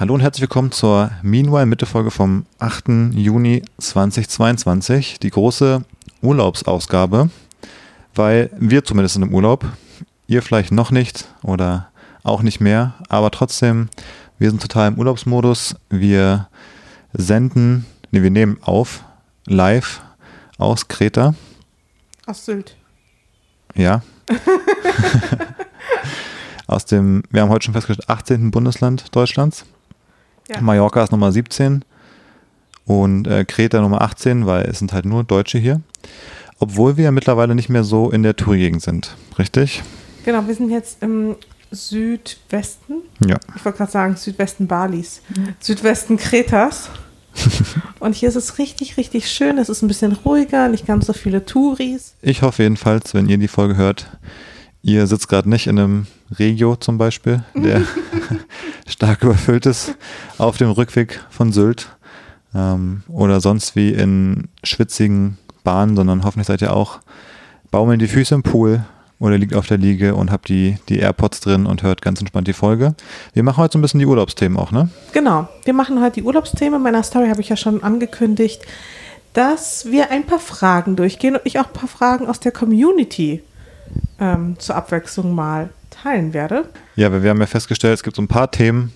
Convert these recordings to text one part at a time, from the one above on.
Hallo und herzlich willkommen zur Meanwhile Mittefolge vom 8. Juni 2022, die große Urlaubsausgabe, weil wir zumindest sind im Urlaub, ihr vielleicht noch nicht oder auch nicht mehr, aber trotzdem, wir sind total im Urlaubsmodus. Wir senden, nee, wir nehmen auf live aus Kreta. Aus Sylt. Ja. aus dem, wir haben heute schon festgestellt, 18. Bundesland Deutschlands. Ja. Mallorca ist Nummer 17 und äh, Kreta Nummer 18, weil es sind halt nur Deutsche hier. Obwohl wir ja mittlerweile nicht mehr so in der Tourgegend sind, richtig? Genau, wir sind jetzt im Südwesten. Ja. Ich wollte gerade sagen Südwesten Balis. Mhm. Südwesten Kretas. und hier ist es richtig, richtig schön. Es ist ein bisschen ruhiger, nicht ganz so viele Touris. Ich hoffe jedenfalls, wenn ihr die Folge hört, ihr sitzt gerade nicht in einem Regio zum Beispiel, der stark überfüllt ist, auf dem Rückweg von Sylt ähm, oder sonst wie in schwitzigen Bahnen, sondern hoffentlich seid ihr auch baumeln die Füße im Pool oder liegt auf der Liege und habt die, die AirPods drin und hört ganz entspannt die Folge. Wir machen heute so ein bisschen die Urlaubsthemen auch, ne? Genau, wir machen heute die Urlaubsthemen. In meiner Story habe ich ja schon angekündigt, dass wir ein paar Fragen durchgehen und ich auch ein paar Fragen aus der Community ähm, zur Abwechslung mal teilen werde. Ja, wir haben ja festgestellt, es gibt so ein paar Themen,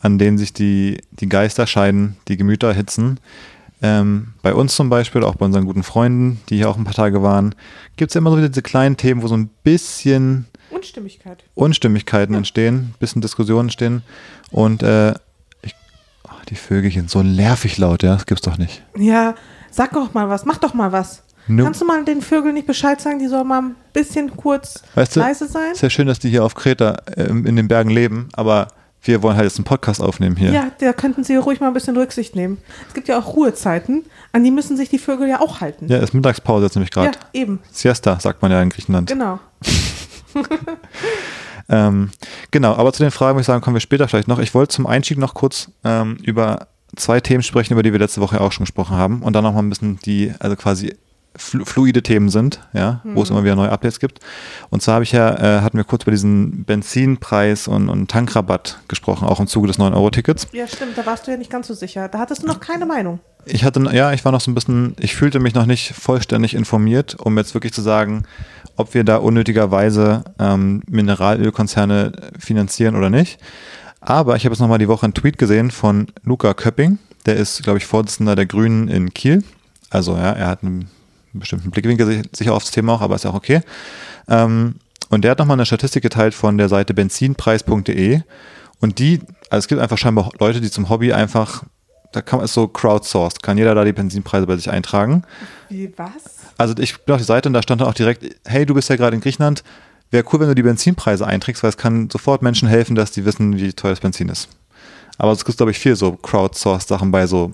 an denen sich die, die Geister scheiden, die Gemüter erhitzen. Ähm, bei uns zum Beispiel, auch bei unseren guten Freunden, die hier auch ein paar Tage waren, gibt es immer so diese kleinen Themen, wo so ein bisschen Unstimmigkeit. Unstimmigkeiten ja. entstehen, ein bisschen Diskussionen entstehen. Und äh, ich, oh, die Vögelchen, so nervig laut, ja, das gibt's doch nicht. Ja, sag doch mal was, mach doch mal was. No. Kannst du mal den Vögeln nicht Bescheid sagen, die sollen mal ein bisschen kurz weißt du, leise sein? Ist ja schön, dass die hier auf Kreta äh, in den Bergen leben, aber wir wollen halt jetzt einen Podcast aufnehmen hier. Ja, da könnten Sie ruhig mal ein bisschen Rücksicht nehmen. Es gibt ja auch Ruhezeiten, an die müssen sich die Vögel ja auch halten. Ja, ist Mittagspause jetzt nämlich gerade. Ja, eben. Siesta, sagt man ja in Griechenland. Genau. ähm, genau, aber zu den Fragen würde ich sagen, kommen wir später vielleicht noch. Ich wollte zum Einstieg noch kurz ähm, über zwei Themen sprechen, über die wir letzte Woche auch schon gesprochen haben und dann noch mal ein bisschen die, also quasi fluide Themen sind, ja, mhm. wo es mhm. immer wieder neue Updates gibt. Und zwar habe ich ja, äh, hatten wir kurz über diesen Benzinpreis und, und Tankrabatt gesprochen, auch im Zuge des 9-Euro-Tickets. Ja, stimmt, da warst du ja nicht ganz so sicher. Da hattest du noch keine Meinung. Ich hatte, ja, ich war noch so ein bisschen, ich fühlte mich noch nicht vollständig informiert, um jetzt wirklich zu sagen, ob wir da unnötigerweise ähm, Mineralölkonzerne finanzieren oder nicht. Aber ich habe jetzt nochmal die Woche einen Tweet gesehen von Luca Köpping, der ist, glaube ich, Vorsitzender der Grünen in Kiel. Also ja, er hat einen einen bestimmten Blickwinkel sicher aufs Thema auch, aber ist ja auch okay. Ähm, und der hat nochmal eine Statistik geteilt von der Seite benzinpreis.de und die, also es gibt einfach scheinbar Leute, die zum Hobby einfach, da kann man es so crowdsourced, kann jeder da die Benzinpreise bei sich eintragen. Wie was? Also ich bin auf die Seite und da stand dann auch direkt, hey, du bist ja gerade in Griechenland, wäre cool, wenn du die Benzinpreise einträgst, weil es kann sofort Menschen helfen, dass die wissen, wie teuer das Benzin ist. Aber es gibt, glaube ich, viel so crowdsourced Sachen bei so.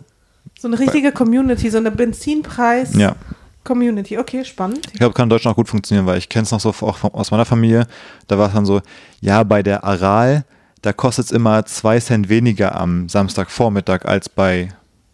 So eine richtige Community, so eine Benzinpreis. Ja. Community, okay, spannend. Ich glaube, kann in Deutschland auch gut funktionieren, weil ich kenne es noch so auch aus meiner Familie. Da war es dann so, ja, bei der Aral, da kostet es immer zwei Cent weniger am Samstagvormittag als bei,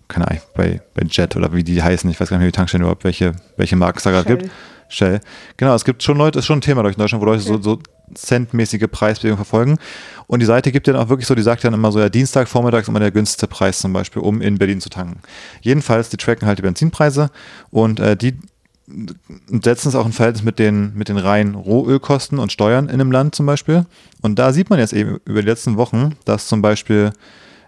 keine Ahnung, bei, bei Jet oder wie die heißen. Ich weiß gar nicht wie Tankstellen überhaupt, welche, welche Marken es da gerade gibt. Shell. Genau, es gibt schon Leute, ist schon ein Thema in Deutschland, wo Leute okay. so, so centmäßige Preisbewegungen verfolgen. Und die Seite gibt ja auch wirklich so, die sagt dann immer so, ja, Dienstag, Vormittag ist immer der günstigste Preis zum Beispiel, um in Berlin zu tanken. Jedenfalls, die tracken halt die Benzinpreise und äh, die setzen es auch in Verhältnis mit den, mit den reinen Rohölkosten und Steuern in einem Land zum Beispiel. Und da sieht man jetzt eben über die letzten Wochen, dass zum Beispiel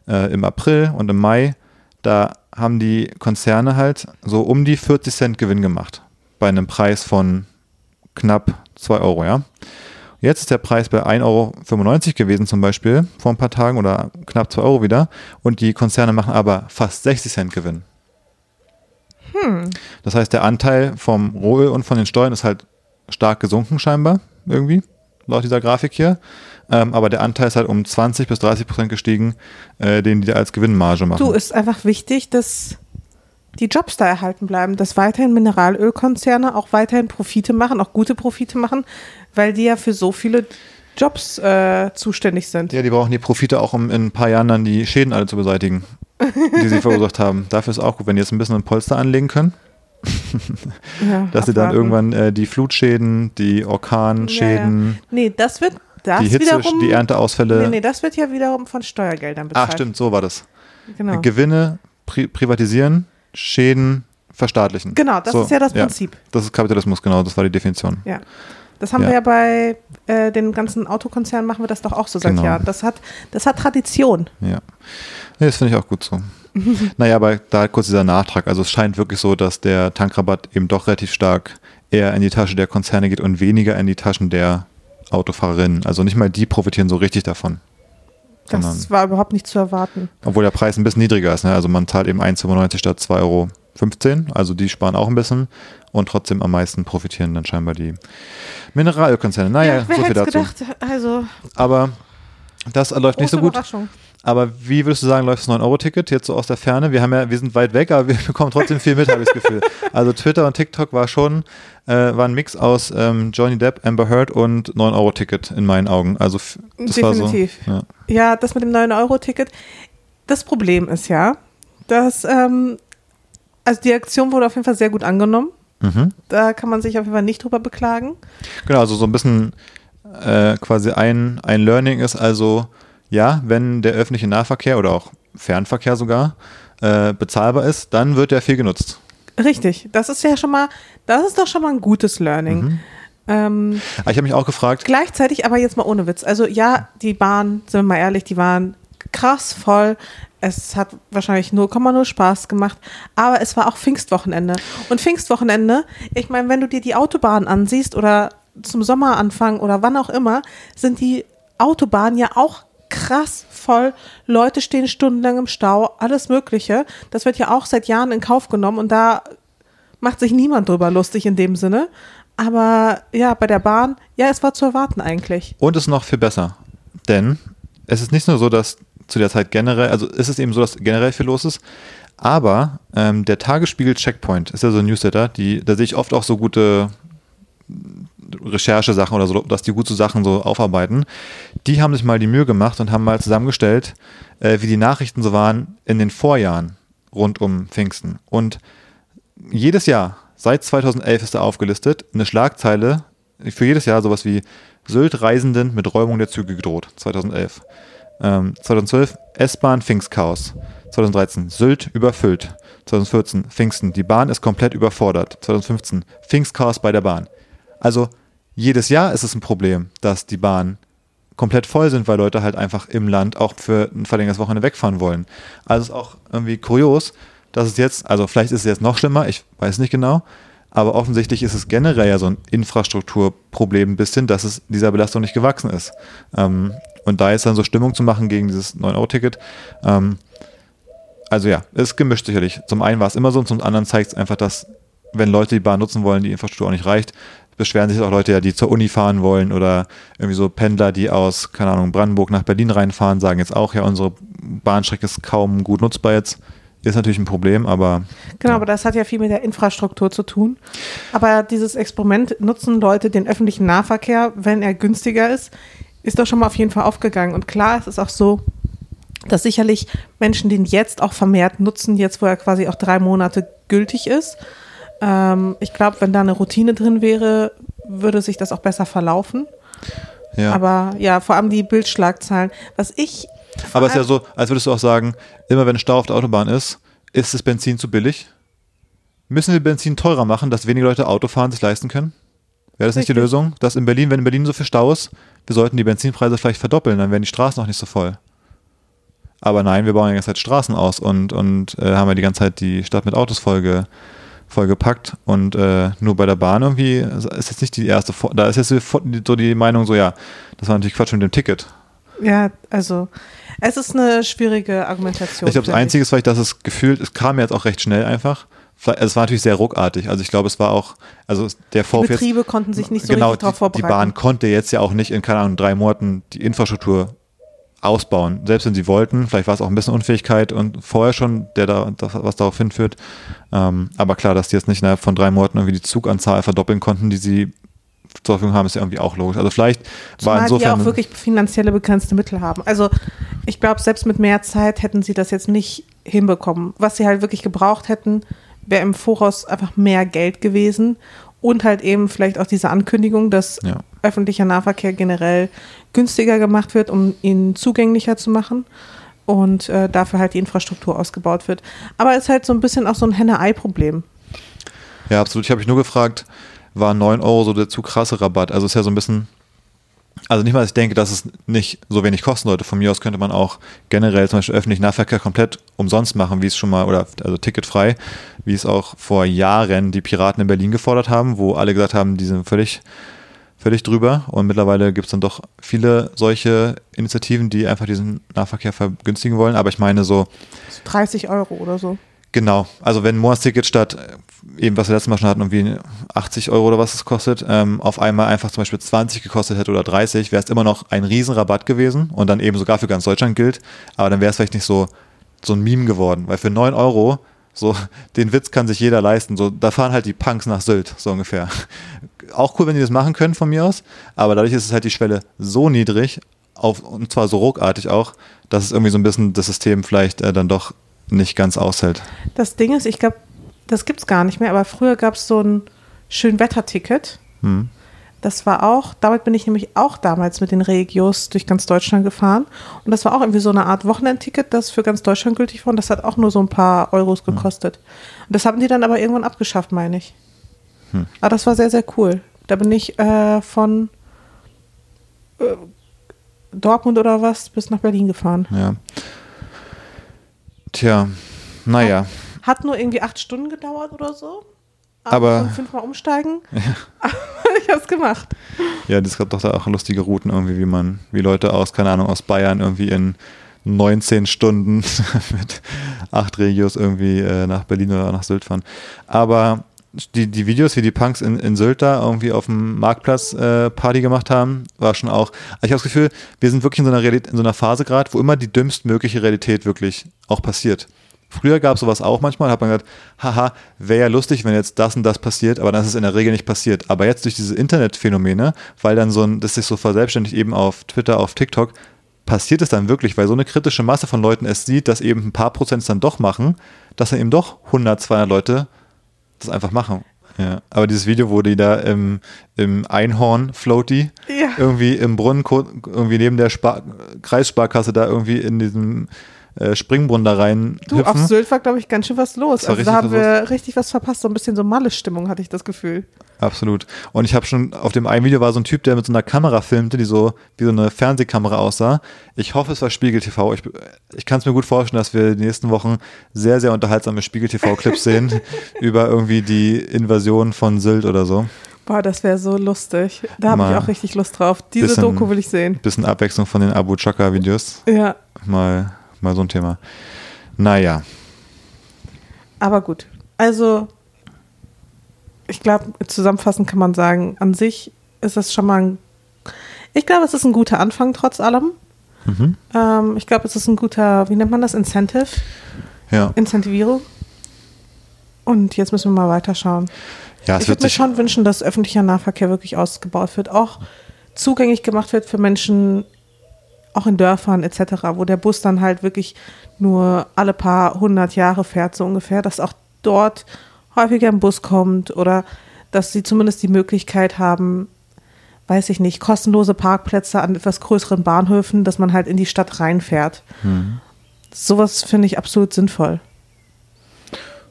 äh, im April und im Mai, da haben die Konzerne halt so um die 40 Cent Gewinn gemacht bei einem Preis von knapp 2 Euro, ja. Jetzt ist der Preis bei 1,95 Euro gewesen zum Beispiel vor ein paar Tagen oder knapp 2 Euro wieder und die Konzerne machen aber fast 60 Cent Gewinn. Hm. Das heißt, der Anteil vom Rohöl und von den Steuern ist halt stark gesunken scheinbar irgendwie, laut dieser Grafik hier. Ähm, aber der Anteil ist halt um 20 bis 30 Prozent gestiegen, äh, den die als Gewinnmarge machen. Du, ist einfach wichtig, dass die Jobs da erhalten bleiben, dass weiterhin Mineralölkonzerne auch weiterhin Profite machen, auch gute Profite machen, weil die ja für so viele Jobs äh, zuständig sind. Ja, die brauchen die Profite auch, um in ein paar Jahren dann die Schäden alle zu beseitigen, die sie verursacht haben. Dafür ist auch gut, wenn die jetzt ein bisschen ein Polster anlegen können. ja, dass sie dann irgendwann äh, die Flutschäden, die Orkanschäden. Ja, ja. Nee, das wird das die Hitze, wiederum, die Ernteausfälle. Nee, nee, das wird ja wiederum von Steuergeldern bezahlt. Ach, stimmt, so war das. Genau. Gewinne pri privatisieren, Schäden verstaatlichen. Genau, das so, ist ja das Prinzip. Das ist Kapitalismus, genau, das war die Definition. Ja. Das haben Ja. wir ja bei äh, den ganzen Autokonzernen machen wir das doch auch so seit Genau. Jahren. Das hat, das hat Tradition. Ja. Nee, das finde ich auch gut so. naja, aber da kurz dieser Nachtrag. Also es scheint wirklich so, dass der Tankrabatt eben doch relativ stark eher in die Tasche der Konzerne geht und weniger in die Taschen der Autofahrerinnen. Also nicht mal die profitieren so richtig davon. Das Sondern- war überhaupt nicht zu erwarten. Obwohl der Preis ein bisschen niedriger ist. Ne? Also man zahlt eben 1,95 statt 2,15 Euro. Also die sparen auch ein bisschen und trotzdem am meisten profitieren dann scheinbar die Mineralölkonzerne. Naja, wer so viel hätte dazu. gedacht? Also, Aber das läuft nicht so gut. Aber wie würdest du sagen, läuft das 9-Euro-Ticket jetzt so aus der Ferne? Wir haben ja, wir sind weit weg, aber wir bekommen trotzdem viel mit, habe ich das Gefühl. Also Twitter und TikTok war schon, äh, war ein Mix aus ähm, Johnny Depp, Amber Heard und 9-Euro-Ticket in meinen Augen. Also das Definitiv. war so. Ja. Ja, das mit dem 9-Euro-Ticket. Das Problem ist ja, dass, ähm, also die Aktion wurde auf jeden Fall sehr gut angenommen. Mhm. Da kann man sich auf jeden Fall nicht drüber beklagen. Genau, also so ein bisschen äh, quasi ein, ein Learning ist also, ja, wenn der öffentliche Nahverkehr oder auch Fernverkehr sogar äh, bezahlbar ist, dann wird der viel genutzt. Richtig, das ist ja schon mal, das ist doch schon mal ein gutes Learning. Mhm. Ähm, Aber ich habe mich auch gefragt, gleichzeitig, aber jetzt mal ohne Witz. Also ja, die Bahn, sind wir mal ehrlich, die waren krass voll. Es hat wahrscheinlich 0,0 Spaß gemacht, aber es war auch Pfingstwochenende. Und Pfingstwochenende, ich meine, wenn du dir die Autobahn ansiehst oder zum Sommeranfang oder wann auch immer, sind die Autobahnen ja auch krass voll. Leute stehen stundenlang im Stau, alles Mögliche. Das wird ja auch seit Jahren in Kauf genommen und da macht sich niemand drüber lustig in dem Sinne. Aber ja, bei der Bahn, ja, es war zu erwarten eigentlich. Und es ist noch viel besser. Denn es ist nicht nur so, dass zu der Zeit generell, also es ist eben so, dass generell viel los ist, aber ähm, der Tagesspiegel Checkpoint ist ja so ein Newsletter, die, da sehe ich oft auch so gute Recherchesachen oder so, dass die gute Sachen so aufarbeiten. Die haben sich mal die Mühe gemacht und haben mal zusammengestellt, äh, wie die Nachrichten so waren in den Vorjahren rund um Pfingsten. Und jedes Jahr, seit 2011 ist da aufgelistet, eine Schlagzeile für jedes Jahr sowas wie Sylt Reisenden mit Räumung der Züge gedroht, 2011. Ähm, 2012 S-Bahn Pfingstchaos. 2013 Sylt überfüllt. 2014 Pfingsten, die Bahn ist komplett überfordert. 2015 Pfingstchaos bei der Bahn. Also jedes Jahr ist es ein Problem, dass die Bahnen komplett voll sind, weil Leute halt einfach im Land auch für ein verlängertes Wochenende wegfahren wollen. Also es ist auch irgendwie kurios, dass es jetzt, also vielleicht ist es jetzt noch schlimmer, ich weiß nicht genau, aber offensichtlich ist es generell ja so ein Infrastrukturproblem ein bisschen, dass es dieser Belastung nicht gewachsen ist. Ähm, und da jetzt dann so Stimmung zu machen gegen dieses 9-Euro-Ticket, ähm, also ja, ist gemischt sicherlich. Zum einen war es immer so und zum anderen zeigt es einfach, dass wenn Leute die Bahn nutzen wollen, die Infrastruktur auch nicht reicht, beschweren sich auch Leute ja, die zur Uni fahren wollen oder irgendwie so Pendler, die aus, keine Ahnung, Brandenburg nach Berlin reinfahren, sagen jetzt auch, ja, unsere Bahnstrecke ist kaum gut nutzbar jetzt. Ist natürlich ein Problem, aber Genau, aber das hat ja viel mit der Infrastruktur zu tun. Aber dieses Experiment nutzen Leute den öffentlichen Nahverkehr, wenn er günstiger ist, ist doch schon mal auf jeden Fall aufgegangen. Und klar, es ist auch so, dass sicherlich Menschen den jetzt auch vermehrt nutzen, jetzt wo er quasi auch drei Monate gültig ist. Ähm, ich glaube, wenn da eine Routine drin wäre, würde sich das auch besser verlaufen. ja. Aber ja, vor allem die Bildschlagzahlen. Was ich. Aber es ist ja so, als würdest du auch sagen, immer wenn Stau auf der Autobahn ist, ist das Benzin zu billig? Müssen wir Benzin teurer machen, dass weniger Leute Auto fahren sich leisten können? Wäre das nicht die Richtig. Lösung? Dass in Berlin, wenn in Berlin so viel Stau ist, wir sollten die Benzinpreise vielleicht verdoppeln, dann wären die Straßen auch nicht so voll. Aber nein, wir bauen ja die ganze Zeit Straßen aus und, und äh, haben ja die ganze Zeit die Stadt mit Autos vollge, vollgepackt und äh, nur bei der Bahn irgendwie ist jetzt nicht die erste, da ist jetzt so die- Meinung so, ja, das war natürlich Quatsch mit dem Ticket. Ja, also es ist eine schwierige Argumentation. Ich glaube, das Einzige ist vielleicht, dass es gefühlt, es kam jetzt auch recht schnell einfach. Es war natürlich sehr ruckartig. Also ich glaube, es war auch, also der Die Vorwurf jetzt, Betriebe konnten sich nicht so genau, richtig darauf die, die vorbereiten. Bahn konnte jetzt ja auch nicht in, keine Ahnung, drei Monaten die Infrastruktur ausbauen. Selbst wenn sie wollten, vielleicht war es auch ein bisschen Unfähigkeit und vorher schon, der da, das, was darauf hinführt. Ähm, aber klar, dass die jetzt nicht innerhalb von drei Monaten irgendwie die Zuganzahl verdoppeln konnten, die sie zur Verfügung haben, ist ja irgendwie auch logisch. Also vielleicht war Zumal die insofern. auch wirklich finanzielle begrenzte Mittel haben. Also ich glaube, selbst mit mehr Zeit hätten sie das jetzt nicht hinbekommen. Was sie halt wirklich gebraucht hätten, wäre im Voraus einfach mehr Geld gewesen und halt eben vielleicht auch diese Ankündigung, dass ja. öffentlicher Nahverkehr generell günstiger gemacht wird, um ihn zugänglicher zu machen und äh, dafür halt die Infrastruktur ausgebaut wird. Aber es ist halt so ein bisschen auch so ein Henne-Ei-Problem. Ja, absolut. Ich habe mich nur gefragt, war 9 Euro so der zu krasse Rabatt? Also ist ja so ein bisschen, also nicht mal, dass ich denke, dass es nicht so wenig kosten sollte. Von mir aus könnte man auch generell zum Beispiel öffentlichen Nahverkehr komplett umsonst machen, wie es schon mal, oder also ticketfrei, wie es auch vor Jahren die Piraten in Berlin gefordert haben, wo alle gesagt haben, die sind völlig völlig drüber. Und mittlerweile gibt es dann doch viele solche Initiativen, die einfach diesen Nahverkehr vergünstigen wollen. Aber ich meine so. 30 Euro oder so. Genau, also wenn ein Monatsticket statt eben, was wir letztes Mal schon hatten, irgendwie 80 Euro oder was es kostet, ähm, auf einmal einfach zum Beispiel 20 gekostet hätte oder 30, wäre es immer noch ein Riesenrabatt gewesen und dann eben sogar für ganz Deutschland gilt, aber dann wäre es vielleicht nicht so, so ein Meme geworden, weil für 9 Euro, so, den Witz kann sich jeder leisten, so, da fahren halt die Punks nach Sylt, so ungefähr. Auch cool, wenn die das machen können von mir aus, aber dadurch ist es halt die Schwelle so niedrig, auf, und zwar so ruckartig auch, dass es irgendwie so ein bisschen das System vielleicht äh, dann doch nicht ganz aushält. Das Ding ist, ich glaube, das gibt es gar nicht mehr, aber früher gab es so ein Schönwetterticket. Hm. Das war auch, damit bin ich nämlich auch damals mit den Regios durch ganz Deutschland gefahren. Und das war auch irgendwie so eine Art Wochenendticket, das für ganz Deutschland gültig war. Und das hat auch nur so ein paar Euros gekostet. Hm. Und das haben die dann aber irgendwann abgeschafft, meine ich. Hm. Aber das war sehr, sehr cool. Da bin ich äh, von äh, Dortmund oder was bis nach Berlin gefahren. Ja. Tja, naja. Hat nur irgendwie acht Stunden gedauert oder so. Aber fünfmal umsteigen. Ja. ich habe es gemacht. Ja, das hat doch da auch lustige Routen irgendwie, wie man, wie Leute aus, keine Ahnung, aus Bayern irgendwie in 19 Stunden mit acht Regios irgendwie äh, nach Berlin oder nach Sylt fahren. Aber die, die Videos, wie die Punks in, in Sylt da irgendwie auf dem Marktplatz äh, Party gemacht haben, war schon auch. Ich habe das Gefühl, wir sind wirklich in so einer, Realität, in so einer Phase gerade, wo immer die dümmstmögliche Realität wirklich auch passiert. Früher gab es sowas auch manchmal, hat man gesagt, haha, wäre ja lustig, wenn jetzt das und das passiert, aber dann ist es in der Regel nicht passiert. Aber jetzt durch diese Internetphänomene, weil dann so ein, das sich so verselbstständigt eben auf Twitter, auf TikTok, passiert es dann wirklich, weil so eine kritische Masse von Leuten es sieht, dass eben ein paar Prozent es dann doch machen, dass dann eben doch 100, 200 Leute das einfach machen. Ja, aber dieses Video, wo die da im, im Einhorn-Floaty ja. irgendwie im Brunnen, irgendwie neben der Spar Kreissparkasse da irgendwie in diesem äh, Springbrunnen da rein. Du, hüpfen. auf Sylt war, glaube ich, ganz schön was los. Also da haben wir los. richtig was verpasst. So ein bisschen so Malle-Stimmung hatte ich das Gefühl. Absolut. Und ich habe schon, auf dem einen Video war so ein Typ, der mit so einer Kamera filmte, die so wie so eine Fernsehkamera aussah. Ich hoffe, es war Spiegel TV. Ich, ich kann es mir gut vorstellen, dass wir die nächsten Wochen sehr, sehr unterhaltsame Spiegel TV-Clips sehen über irgendwie die Invasion von Sylt oder so. Boah, das wäre so lustig. Da habe ich auch richtig Lust drauf. Diese bisschen, Doku will ich sehen. Bisschen Abwechslung von den Abu Chaka-Videos. Ja. Mal mal so ein Thema. Naja. Aber gut. Also, ich glaube, zusammenfassend kann man sagen, an sich ist das schon mal ein. Ich glaube, es ist ein guter Anfang trotz allem. Mhm. Ähm, ich glaube, es ist ein guter, wie nennt man das? Incentive? Ja. Incentivierung. Und jetzt müssen wir mal weiterschauen. Ja, ich würde mir schon wünschen, dass öffentlicher Nahverkehr wirklich ausgebaut wird, auch zugänglich gemacht wird für Menschen auch in Dörfern etc., wo der Bus dann halt wirklich nur alle paar hundert Jahre fährt, so ungefähr, dass auch dort häufiger ein Bus kommt oder dass sie zumindest die Möglichkeit haben, weiß ich nicht, kostenlose Parkplätze an etwas größeren Bahnhöfen, dass man halt in die Stadt reinfährt. Mhm. Sowas finde ich absolut sinnvoll.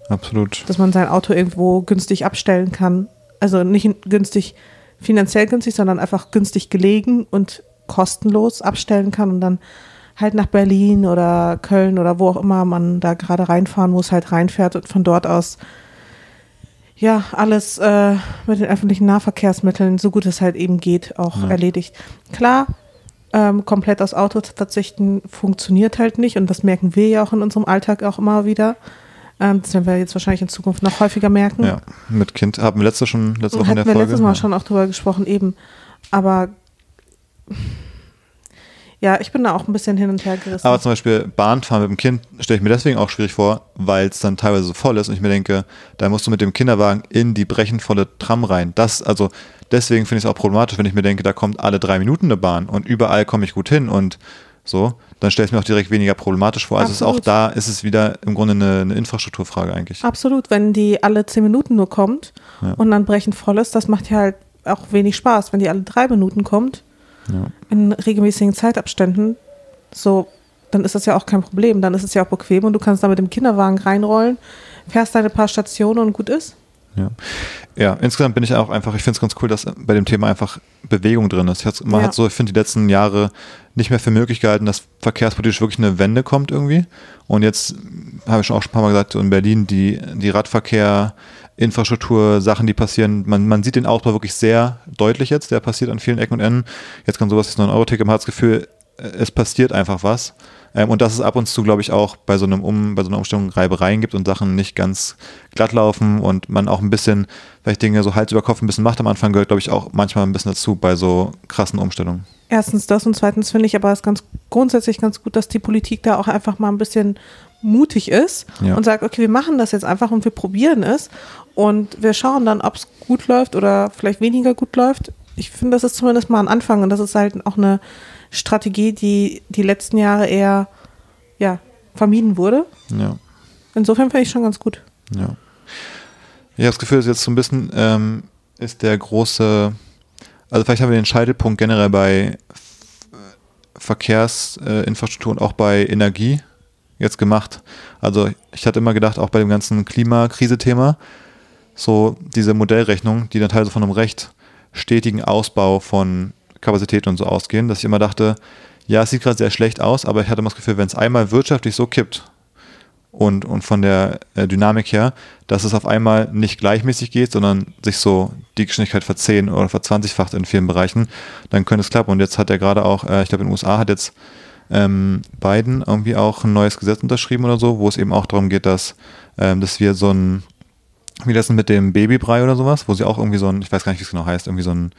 Absolut. Dass man sein Auto irgendwo günstig abstellen kann. Also nicht günstig, finanziell günstig, sondern einfach günstig gelegen und kostenlos abstellen kann und dann halt nach Berlin oder Köln oder wo auch immer man da gerade reinfahren muss, halt reinfährt und von dort aus ja alles äh, mit den öffentlichen Nahverkehrsmitteln, so gut es halt eben geht, auch ja. erledigt. Klar, ähm, komplett aus Auto zu verzichten funktioniert halt nicht und das merken wir ja auch in unserem Alltag auch immer wieder. Ähm, das werden wir jetzt wahrscheinlich in Zukunft noch häufiger merken. Ja, mit Kind haben wir letzte schon letzte Woche in der wir Folge. letztes Mal ja. schon auch drüber gesprochen, eben. Aber ja, ich bin da auch ein bisschen hin und her gerissen. Aber zum Beispiel Bahnfahren mit dem Kind stelle ich mir deswegen auch schwierig vor, weil es dann teilweise so voll ist und ich mir denke, da musst du mit dem Kinderwagen in die brechenvolle Tram rein. Das, also deswegen finde ich es auch problematisch, wenn ich mir denke, da kommt alle drei Minuten eine Bahn und überall komme ich gut hin und so, dann stelle ich mir auch direkt weniger problematisch vor. Also Absolut. ist auch da ist es wieder im Grunde eine, eine, Infrastrukturfrage eigentlich. Absolut, wenn die alle zehn Minuten nur kommt ja. und dann brechend voll ist, das macht ja halt auch wenig Spaß, wenn die alle drei Minuten kommt, Ja. in regelmäßigen Zeitabständen. So, dann ist das ja auch kein Problem. Dann ist es ja auch bequem und du kannst da mit dem Kinderwagen reinrollen, fährst deine paar Stationen und gut ist. Ja. ja, insgesamt bin ich auch einfach, ich finde es ganz cool, dass bei dem Thema einfach Bewegung drin ist. Man Ja. hat so, ich finde, die letzten Jahre nicht mehr für möglich gehalten, dass verkehrspolitisch wirklich eine Wende kommt irgendwie. Und jetzt habe ich schon auch schon ein paar Mal gesagt, so in Berlin, die, die Radverkehr, Infrastruktur, Sachen, die passieren, man, man sieht den Ausbau wirklich sehr deutlich jetzt, der passiert an vielen Ecken und Enden. Jetzt kann sowas wie das 9-Euro-Ticket, man hat das Gefühl, äh, es passiert einfach was. Ähm, und dass es ab und zu, glaube ich, auch bei so einem um, bei so einer Umstellung Reibereien gibt und Sachen nicht ganz glatt laufen und man auch ein bisschen, vielleicht Dinge so Hals über Kopf ein bisschen macht am Anfang, gehört, glaube ich, auch manchmal ein bisschen dazu bei so krassen Umstellungen. Erstens das und zweitens finde ich aber es ganz grundsätzlich ganz gut, dass die Politik da auch einfach mal ein bisschen mutig ist Ja. und sagt, okay, wir machen das jetzt einfach und wir probieren es und wir schauen dann, ob es gut läuft oder vielleicht weniger gut läuft. Ich finde, das ist zumindest mal ein Anfang und das ist halt auch eine Strategie, die die letzten Jahre eher ja, vermieden wurde. Ja. Insofern finde ich schon ganz gut. Ja. Ich habe das Gefühl, dass jetzt so ein bisschen ähm, ist der große, also vielleicht haben wir den Scheitelpunkt generell bei Verkehrsinfrastruktur äh, und auch bei Energie jetzt gemacht. Also ich hatte immer gedacht, auch bei dem ganzen Klimakrise-Thema, so diese Modellrechnung, die dann teilweise von einem recht stetigen Ausbau von Kapazitäten und so ausgehen, dass ich immer dachte, ja, es sieht gerade sehr schlecht aus, aber ich hatte immer das Gefühl, wenn es einmal wirtschaftlich so kippt, und, und von der äh, Dynamik her, dass es auf einmal nicht gleichmäßig geht, sondern sich so die Geschwindigkeit verzehn oder verzwanzigfacht in vielen Bereichen, dann könnte es klappen. Und jetzt hat er gerade auch, äh, ich glaube in den USA hat jetzt ähm, Biden irgendwie auch ein neues Gesetz unterschrieben oder so, wo es eben auch darum geht, dass, ähm, dass wir so ein, wie das mit dem Babybrei oder sowas, wo sie auch irgendwie so ein, ich weiß gar nicht, wie es genau heißt, irgendwie so ein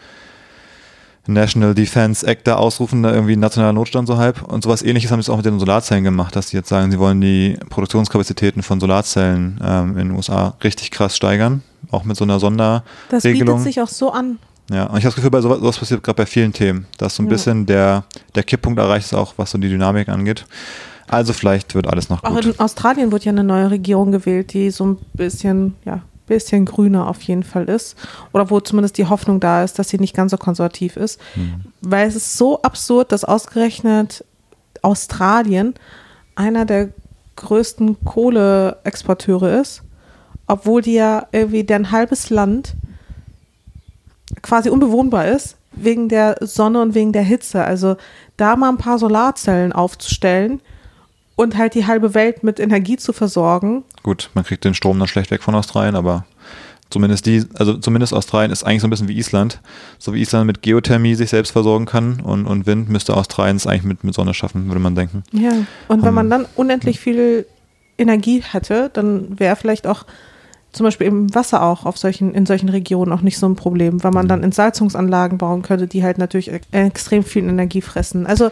National Defense Act da ausrufen, da irgendwie nationaler Notstand so halb. Und sowas ähnliches haben sie auch mit den Solarzellen gemacht, dass sie jetzt sagen, sie wollen die Produktionskapazitäten von Solarzellen ähm, in den USA richtig krass steigern. Auch mit so einer Das bietet Sonderregelung. sich auch so an. Ja, und ich habe das Gefühl, bei sowas, sowas passiert gerade bei vielen Themen, dass so ein Ja. bisschen der, der Kipppunkt erreicht ist, auch was so die Dynamik angeht. Also vielleicht wird alles noch Auch gut. in Australien wird ja eine neue Regierung gewählt, die so ein bisschen, ja, bisschen grüner auf jeden Fall ist. Oder wo zumindest die Hoffnung da ist, dass sie nicht ganz so konservativ ist. Weil es ist so absurd, dass ausgerechnet Australien einer der größten Kohleexporteure ist, obwohl die ja irgendwie deren halbes Land quasi unbewohnbar ist, wegen der Sonne und wegen der Hitze. Also da mal ein paar Solarzellen aufzustellen und halt die halbe Welt mit Energie zu versorgen. Gut, man kriegt den Strom dann schlecht weg von Australien, aber zumindest die, also zumindest Australien ist eigentlich so ein bisschen wie Island. So wie Island mit Geothermie sich selbst versorgen kann und, und Wind, müsste Australien es eigentlich mit, mit Sonne schaffen, würde man denken. Ja. Und wenn Ähm, man dann unendlich viel Energie hätte, dann wäre vielleicht auch zum Beispiel im Wasser auch auf solchen, in solchen Regionen auch nicht so ein Problem, weil man dann Entsalzungsanlagen bauen könnte, die halt natürlich e- extrem viel Energie fressen. Also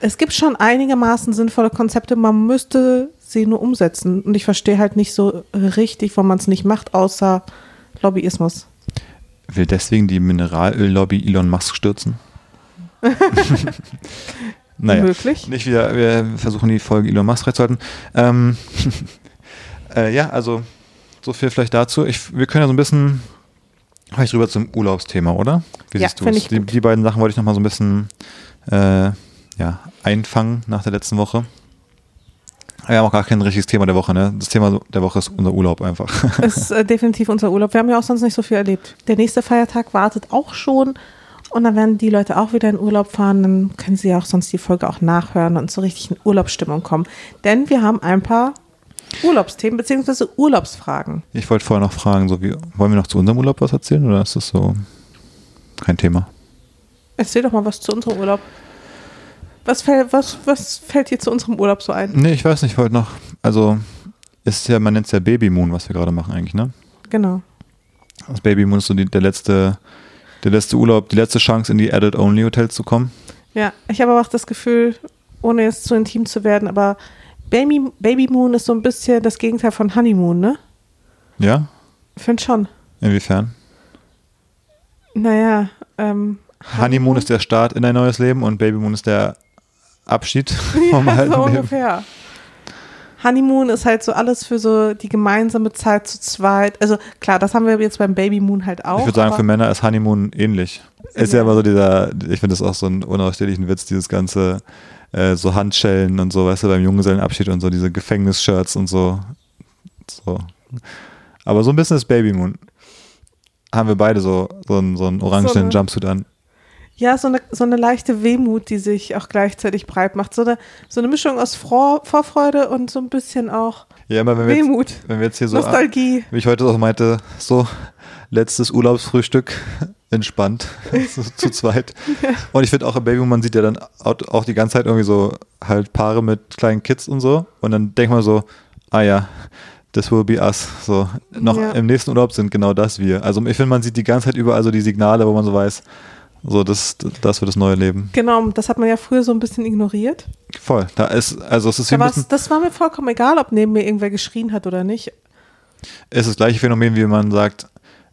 es gibt schon einigermaßen sinnvolle Konzepte, man müsste sie nur umsetzen. Und ich verstehe halt nicht so richtig, warum man es nicht macht, außer Lobbyismus. Will deswegen die Mineralöl-Lobby Elon Musk stürzen? naja. Möglich. Nicht wieder, wir versuchen die Folge Elon Musk reinzuhalten. Ähm, äh, ja, also so viel vielleicht dazu. Ich, wir können ja so ein bisschen vielleicht rüber zum Urlaubsthema, oder? Wie Ja, siehst du es? ich Die, die beiden Sachen wollte ich nochmal so ein bisschen äh, ja, einfangen nach der letzten Woche. Wir haben auch gar kein richtiges Thema der Woche, ne? Das Thema der Woche ist unser Urlaub einfach. ist äh, definitiv unser Urlaub. Wir haben ja auch sonst nicht so viel erlebt. Der nächste Feiertag wartet auch schon. Und dann werden die Leute auch wieder in Urlaub fahren. Dann können sie ja auch sonst die Folge auch nachhören und so richtig in Urlaubsstimmung kommen. Denn wir haben ein paar Urlaubsthemen bzw. Urlaubsfragen. Ich wollte vorher noch fragen, so wie, wollen wir noch zu unserem Urlaub was erzählen oder ist das so kein Thema? Erzähl doch mal was zu unserem Urlaub. Was, fällt, was, was fällt dir zu unserem Urlaub so ein? Nee, ich weiß nicht, ich wollte noch, also ist ja, man nennt es ja Baby Moon, was wir gerade machen eigentlich, ne? Genau. Das Baby Moon ist so die, der letzte, der letzte Urlaub, die letzte Chance in die Adult-Only-Hotels zu kommen. Ja, ich habe aber auch das Gefühl, ohne jetzt zu intim zu werden, aber Baby, Baby Moon ist so ein bisschen das Gegenteil von Honeymoon, ne? Ja? Ich finde schon. Inwiefern? Naja, ähm. Honeymoon ist der Start in ein neues Leben und Baby Moon ist der Abschied vom ja, alten so Leben. ungefähr. Honeymoon ist halt so alles für so die gemeinsame Zeit zu zweit. Also klar, das haben wir jetzt beim Baby Moon halt auch. Ich würde sagen, für Männer ist Honeymoon ähnlich. Ist ja Ja. immer so dieser, ich finde das auch so einen unausstehlichen Witz, dieses ganze äh, so Handschellen und so, weißt du, beim Junggesellenabschied und so, diese Gefängnisshirts und so. so. Aber so ein bisschen ist Baby Moon. Haben wir beide so, so einen, so einen orangenen So eine- Jumpsuit an. Ja, so eine, so eine leichte Wehmut, die sich auch gleichzeitig breit macht. So eine, so eine Mischung aus Vor Vorfreude und so ein bisschen auch Ja, immer wenn wir jetzt, Wehmut, wenn wir jetzt hier so, Nostalgie. wie ich heute auch meinte, so letztes Urlaubsfrühstück, entspannt, so, zu zweit. Und ich finde auch im Baby, man sieht ja dann auch, die ganze Zeit irgendwie so halt Paare mit kleinen Kids und so. Und dann denkt man so, ah ja, this will be us. So, noch Ja. im nächsten Urlaub sind genau das wir. Also ich finde, man sieht die ganze Zeit überall so die Signale, wo man so weiß, so das, das wird das neue Leben. Genau, das hat man ja früher so ein bisschen ignoriert. Voll. Da ist, also es ist war's, bisschen, das war mir vollkommen egal, ob neben mir irgendwer geschrien hat oder nicht. ist das gleiche Phänomen, wie man sagt,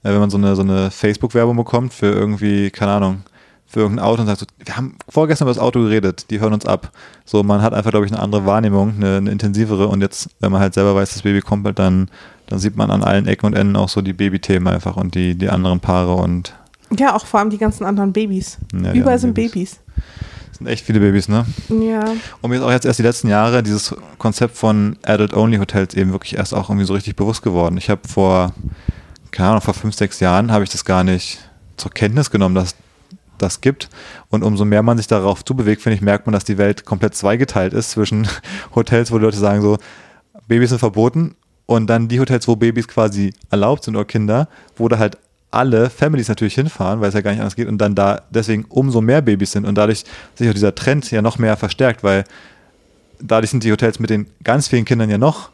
äh, wenn man so eine, so eine Facebook-Werbung bekommt für irgendwie, keine Ahnung, für irgendein Auto und sagt so, wir haben vorgestern über das Auto geredet, die hören uns ab. So, man hat einfach, glaube ich, eine andere Wahrnehmung, eine, eine intensivere und jetzt, wenn man halt selber weiß, das Baby kommt halt, dann, dann sieht man an allen Ecken und Enden auch so die Babythemen einfach und die, die anderen Paare und Ja, auch vor allem die ganzen anderen Babys. Ja, Überall sind Babys. Babys. es sind echt viele Babys, ne? Ja. Und mir ist auch jetzt erst die letzten Jahre dieses Konzept von Adult-Only-Hotels eben wirklich erst auch irgendwie so richtig bewusst geworden. Ich habe vor, keine Ahnung, vor fünf, sechs Jahren habe ich das gar nicht zur Kenntnis genommen, dass das gibt. Und umso mehr man sich darauf zubewegt, finde ich, merkt man, dass die Welt komplett zweigeteilt ist zwischen Hotels, wo die Leute sagen so, Babys sind verboten und dann die Hotels, wo Babys quasi erlaubt sind oder Kinder, wo da halt alle Families natürlich hinfahren, weil es ja gar nicht anders geht und dann da deswegen umso mehr Babys sind und dadurch sich auch dieser Trend ja noch mehr verstärkt, weil dadurch sind die Hotels mit den ganz vielen Kindern ja noch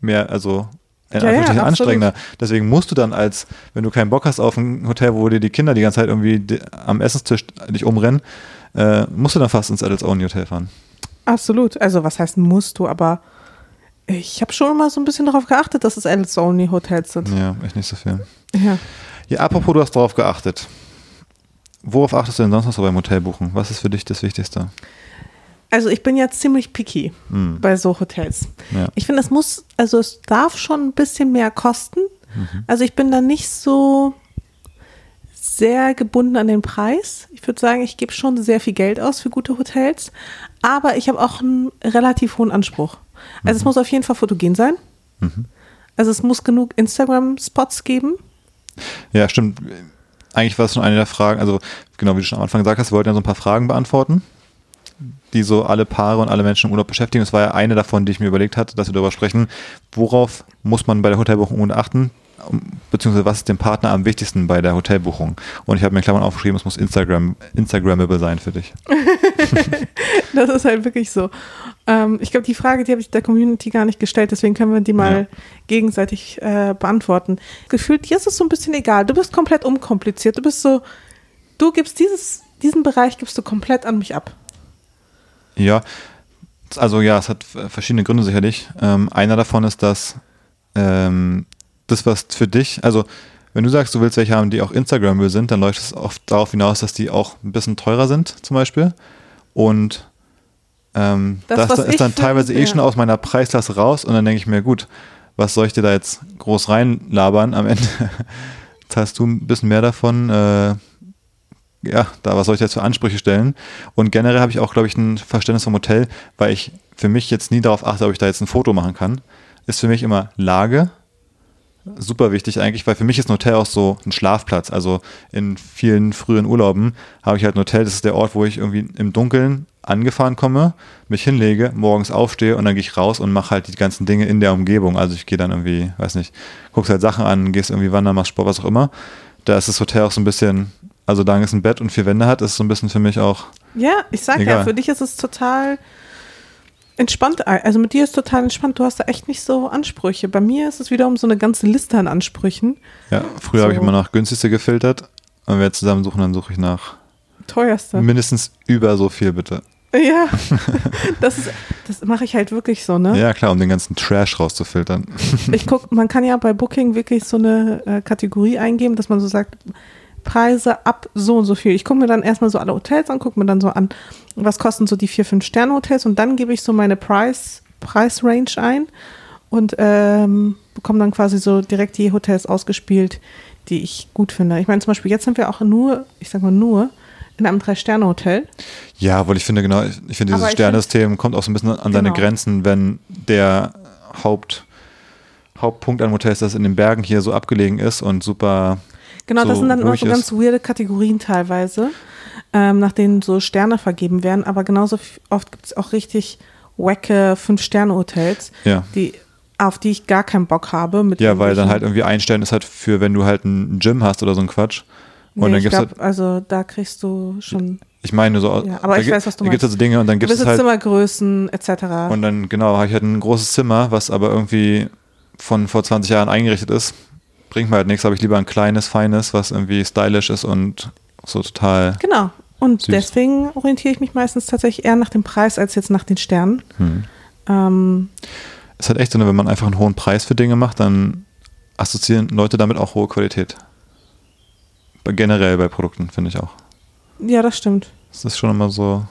mehr, also in Ja, ja, absolut. anstrengender. Deswegen musst du dann als, wenn du keinen Bock hast auf ein Hotel, wo dir die Kinder die ganze Zeit irgendwie am Essenstisch dich umrennen, äh, musst du dann fast ins Adults Only Hotel fahren. Absolut. Also, was heißt musst du, aber ich habe schon immer so ein bisschen darauf geachtet, dass es Adults-Only-Hotels sind. Ja, echt nicht so viel. Ja. Ja, apropos, du hast darauf geachtet. Worauf achtest du denn sonst noch so beim Hotelbuchen? Was ist für dich das Wichtigste? Also, ich bin ja ziemlich picky Hm. bei so Hotels. Ja. Ich finde, es muss, also es darf schon ein bisschen mehr kosten. Mhm. Also ich bin da nicht so sehr gebunden an den Preis. Ich würde sagen, ich gebe schon sehr viel Geld aus für gute Hotels, aber ich habe auch einen relativ hohen Anspruch. Also Mhm. es muss auf jeden Fall fotogen sein. Also es muss genug Instagram-Spots geben. Ja, stimmt. Eigentlich war es schon eine der Fragen, also genau wie du schon am Anfang gesagt hast, wir wollten ja so ein paar Fragen beantworten, die so alle Paare und alle Menschen im Urlaub beschäftigen. Das war ja eine davon, die ich mir überlegt hatte, dass wir darüber sprechen, worauf muss man bei der Hotelbuchung achten, beziehungsweise was ist dem Partner am wichtigsten bei der Hotelbuchung. Und ich habe mir in Klammern aufgeschrieben, es muss Instagram, Instagrammable sein für dich. Das ist halt wirklich so. Ähm, ich glaube, die Frage, die habe ich der Community gar nicht gestellt, deswegen können wir die mal gegenseitig äh, beantworten. Gefühlt, dir ist es so ein bisschen egal. Du bist komplett unkompliziert. Du bist so, du gibst dieses, diesen Bereich gibst du komplett an mich ab. Ja, also ja, es hat verschiedene Gründe sicherlich. Ähm, einer davon ist, dass ähm, das, was für dich, also wenn du sagst, du willst welche haben, die auch Instagrammable sind, dann läuft es oft darauf hinaus, dass die auch ein bisschen teurer sind, zum Beispiel. Und ähm, Das, das, ist dann teilweise eh ja. schon aus meiner Preisklasse raus und dann denke ich mir, gut, was soll ich dir da jetzt groß reinlabern? Am Ende zahlst du ein bisschen mehr davon. Äh, ja, da was soll ich jetzt für Ansprüche stellen? Und generell habe ich auch, glaube ich, ein Verständnis vom Hotel, weil ich für mich jetzt nie darauf achte, ob ich da jetzt ein Foto machen kann. Ist für mich immer Lage. Super wichtig eigentlich, weil für mich ist ein Hotel auch so ein Schlafplatz. Also in vielen frühen Urlauben habe ich halt ein Hotel, das ist der Ort, wo ich irgendwie im Dunkeln angefahren komme, mich hinlege, morgens aufstehe und dann gehe ich raus und mache halt die ganzen Dinge in der Umgebung. Also ich gehe dann irgendwie, weiß nicht, guckst halt Sachen an, gehst irgendwie wandern, machst Sport, was auch immer. Da ist das Hotel auch so ein bisschen, also da es ein Bett und vier Wände hat, ist es so ein bisschen für mich auch, Ja, ich sag ja, Egal. für dich ist es total entspannt. Also mit dir ist total entspannt. Du hast da echt nicht so Ansprüche. Bei mir ist es wiederum so eine ganze Liste an Ansprüchen. ja, früher habe ich So. immer nach günstigste gefiltert. Wenn wir jetzt zusammen suchen, dann suche ich nach Teuerste. mindestens über so viel, bitte. Ja, das, ist- das mache ich halt wirklich so, ne? Ja, klar, um den ganzen Trash rauszufiltern. Ich guck, man kann ja bei Booking wirklich so eine äh, Kategorie eingeben, dass man so sagt, Preise ab so und so viel. Ich gucke mir dann erstmal so alle Hotels an, gucke mir dann so an, was kosten so die vier, fünf Sterne Hotels und dann gebe ich so meine Price Preisrange ein und ähm, bekomme dann quasi so direkt die Hotels ausgespielt, die ich gut finde. Ich meine, zum Beispiel, jetzt sind wir auch nur, ich sag mal nur, in einem Drei-Sterne-Hotel. Ja, weil ich finde, genau, ich finde, dieses Sternesystem kommt auch so ein bisschen an seine Genau. Grenzen, wenn der Haupt, Hauptpunkt an Hotel ist, es in den Bergen hier so abgelegen ist und super. Genau, so das sind dann immer so ganz weirde Kategorien teilweise, ähm, nach denen so Sterne vergeben werden. Aber genauso oft gibt es auch richtig wacke Fünf-Sterne-Hotels, Ja. die, auf die ich gar keinen Bock habe. Ja, weil dann halt irgendwie ein Stern ist halt für, wenn du halt ein Gym hast oder so ein Quatsch. Und Nee, dann ich gibt's glaube, halt, also da kriegst du schon ich meine so, Ja, aber ich weiß, was du da gibt es meinst. also Dinge und dann gibt es halt, Zimmergrößen etc. und dann, genau, habe ich halt ein großes Zimmer, was aber irgendwie von vor 20 Jahren eingerichtet ist. Bringt mir halt nichts, habe ich lieber ein kleines, feines, was irgendwie stylisch ist und so total. Genau. Und Süß. deswegen orientiere ich mich meistens tatsächlich eher nach dem Preis als jetzt nach den Sternen. Hm. Ähm, Es ist halt echt so, ne, wenn man einfach einen hohen Preis für Dinge macht, dann assoziieren Leute damit auch hohe Qualität. Generell bei Produkten, finde ich auch. ja, das stimmt. Das ist schon immer so.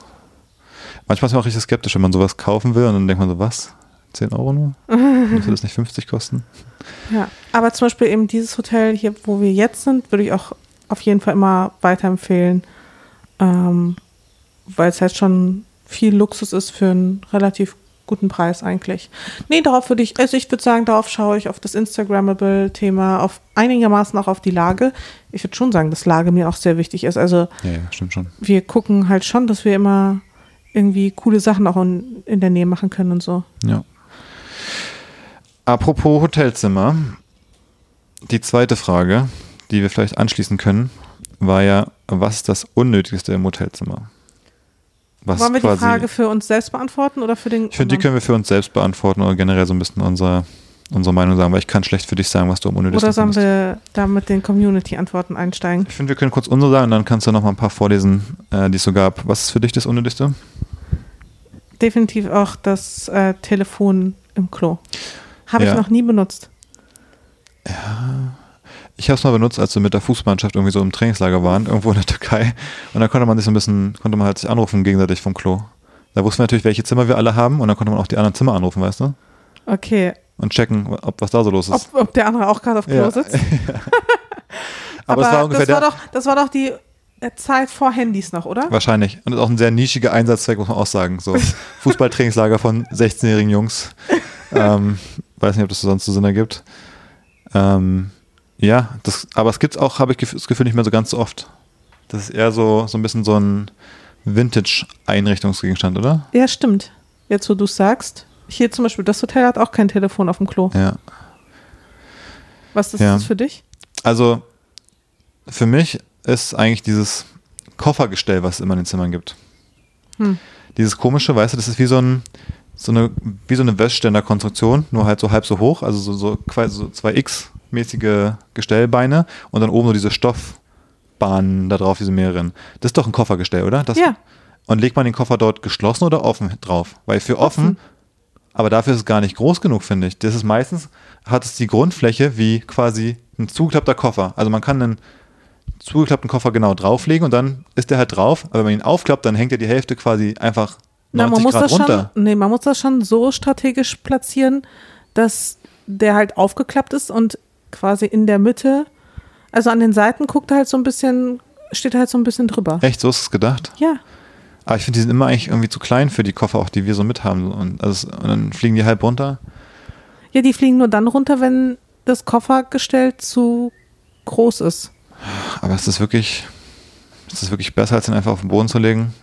Manchmal ist man auch richtig skeptisch, wenn man sowas kaufen will und dann denkt man so, was? 10 Euro nur? Müsste das nicht 50 kosten? Ja. Aber zum Beispiel eben dieses Hotel hier, wo wir jetzt sind, würde ich auch auf jeden Fall immer weiterempfehlen, ähm, weil es halt schon viel Luxus ist für einen relativ guten Preis eigentlich. Nee, darauf würde ich, also ich würde sagen, darauf schaue ich auf das Instagrammable-Thema, auf einigermaßen auch auf die Lage. Ich würde schon sagen, dass Lage mir auch sehr wichtig ist. Also Ja, ja, stimmt schon. wir gucken halt schon, dass wir immer irgendwie coole Sachen auch in, in der Nähe machen können und so. Ja. Apropos Hotelzimmer. Die zweite Frage, die wir vielleicht anschließen können, war ja, was ist das Unnötigste im Hotelzimmer? Was Wollen wir die Frage für uns selbst beantworten oder für den Ich finde, die können wir für uns selbst beantworten oder generell so ein bisschen unsere, unsere Meinung sagen, weil ich kann schlecht für dich sagen, was du am unnötigsten Oder sollen findest. wir da mit den Community-Antworten einsteigen? Ich finde, wir können kurz unsere sagen und dann kannst du noch mal ein paar vorlesen, äh, die es so gab. Was ist für dich das Unnötigste? Definitiv auch das äh, Telefon im Klo. Habe Ja. ich noch nie benutzt. Ich habe es mal benutzt, als wir mit der Fußballmannschaft irgendwie so im Trainingslager waren, irgendwo in der Türkei. Und dann konnte man sich so ein bisschen, konnte man halt sich anrufen gegenseitig vom Klo. Da wussten wir natürlich, welche Zimmer wir alle haben und dann konnte man auch die anderen Zimmer anrufen, weißt du? Okay. Und checken, ob was da so los ist. Ob, ob der andere auch gerade auf Klo Ja. sitzt? Aber, es war ungefähr das, war doch, das war doch die äh, Zeit vor Handys noch, oder? wahrscheinlich. Und das ist auch ein sehr nischiger Einsatzzweck, muss man auch sagen. So Fußballtrainingslager von 16-jährigen Jungs. Ähm, weiß nicht, ob das sonst so Sinn ergibt. Ähm, ja, das, aber es gibt auch, habe ich das Gefühl, nicht mehr so ganz so oft. Das ist eher so, so ein bisschen so ein Vintage-Einrichtungsgegenstand, oder? Ja, stimmt. Jetzt, wo du sagst. Hier zum Beispiel, das Hotel hat auch kein Telefon auf dem Klo. Ja. Was ist ja. das für dich? Also, für mich ist eigentlich dieses Koffergestell, was es immer in den Zimmern gibt. Hm. Dieses komische, weißt du, das ist wie so, ein, so eine, wie so eine Wäschständerkonstruktion, nur halt so halb so hoch, also so, so, so 2x mäßige Gestellbeine und dann oben so diese Stoffbahnen da drauf, diese mehreren. Das ist doch ein Koffergestell, oder? Das ja. Und legt man den Koffer dort geschlossen oder offen drauf? Weil für offen, offen aber dafür ist es gar nicht groß genug, finde ich. Das ist meistens, hat es die Grundfläche wie quasi ein zugeklappter Koffer. Also man kann einen zugeklappten Koffer genau drauflegen und dann ist der halt drauf, aber wenn man ihn aufklappt, dann hängt er die Hälfte quasi einfach 90 Na, man muss Grad das runter. Schon, nee, man muss das schon so strategisch platzieren, dass der halt aufgeklappt ist und quasi in der Mitte, also an den Seiten guckt er halt so ein bisschen, steht er halt so ein bisschen drüber. Echt, so ist es gedacht? Ja. Aber ich finde, die sind immer eigentlich irgendwie zu klein für die Koffer, auch die wir so mit haben. Und, also, und dann fliegen die halb runter. Ja, die fliegen nur dann runter, wenn das Koffergestell zu groß ist. Aber ist das wirklich, ist das wirklich besser, als den einfach auf den Boden zu legen?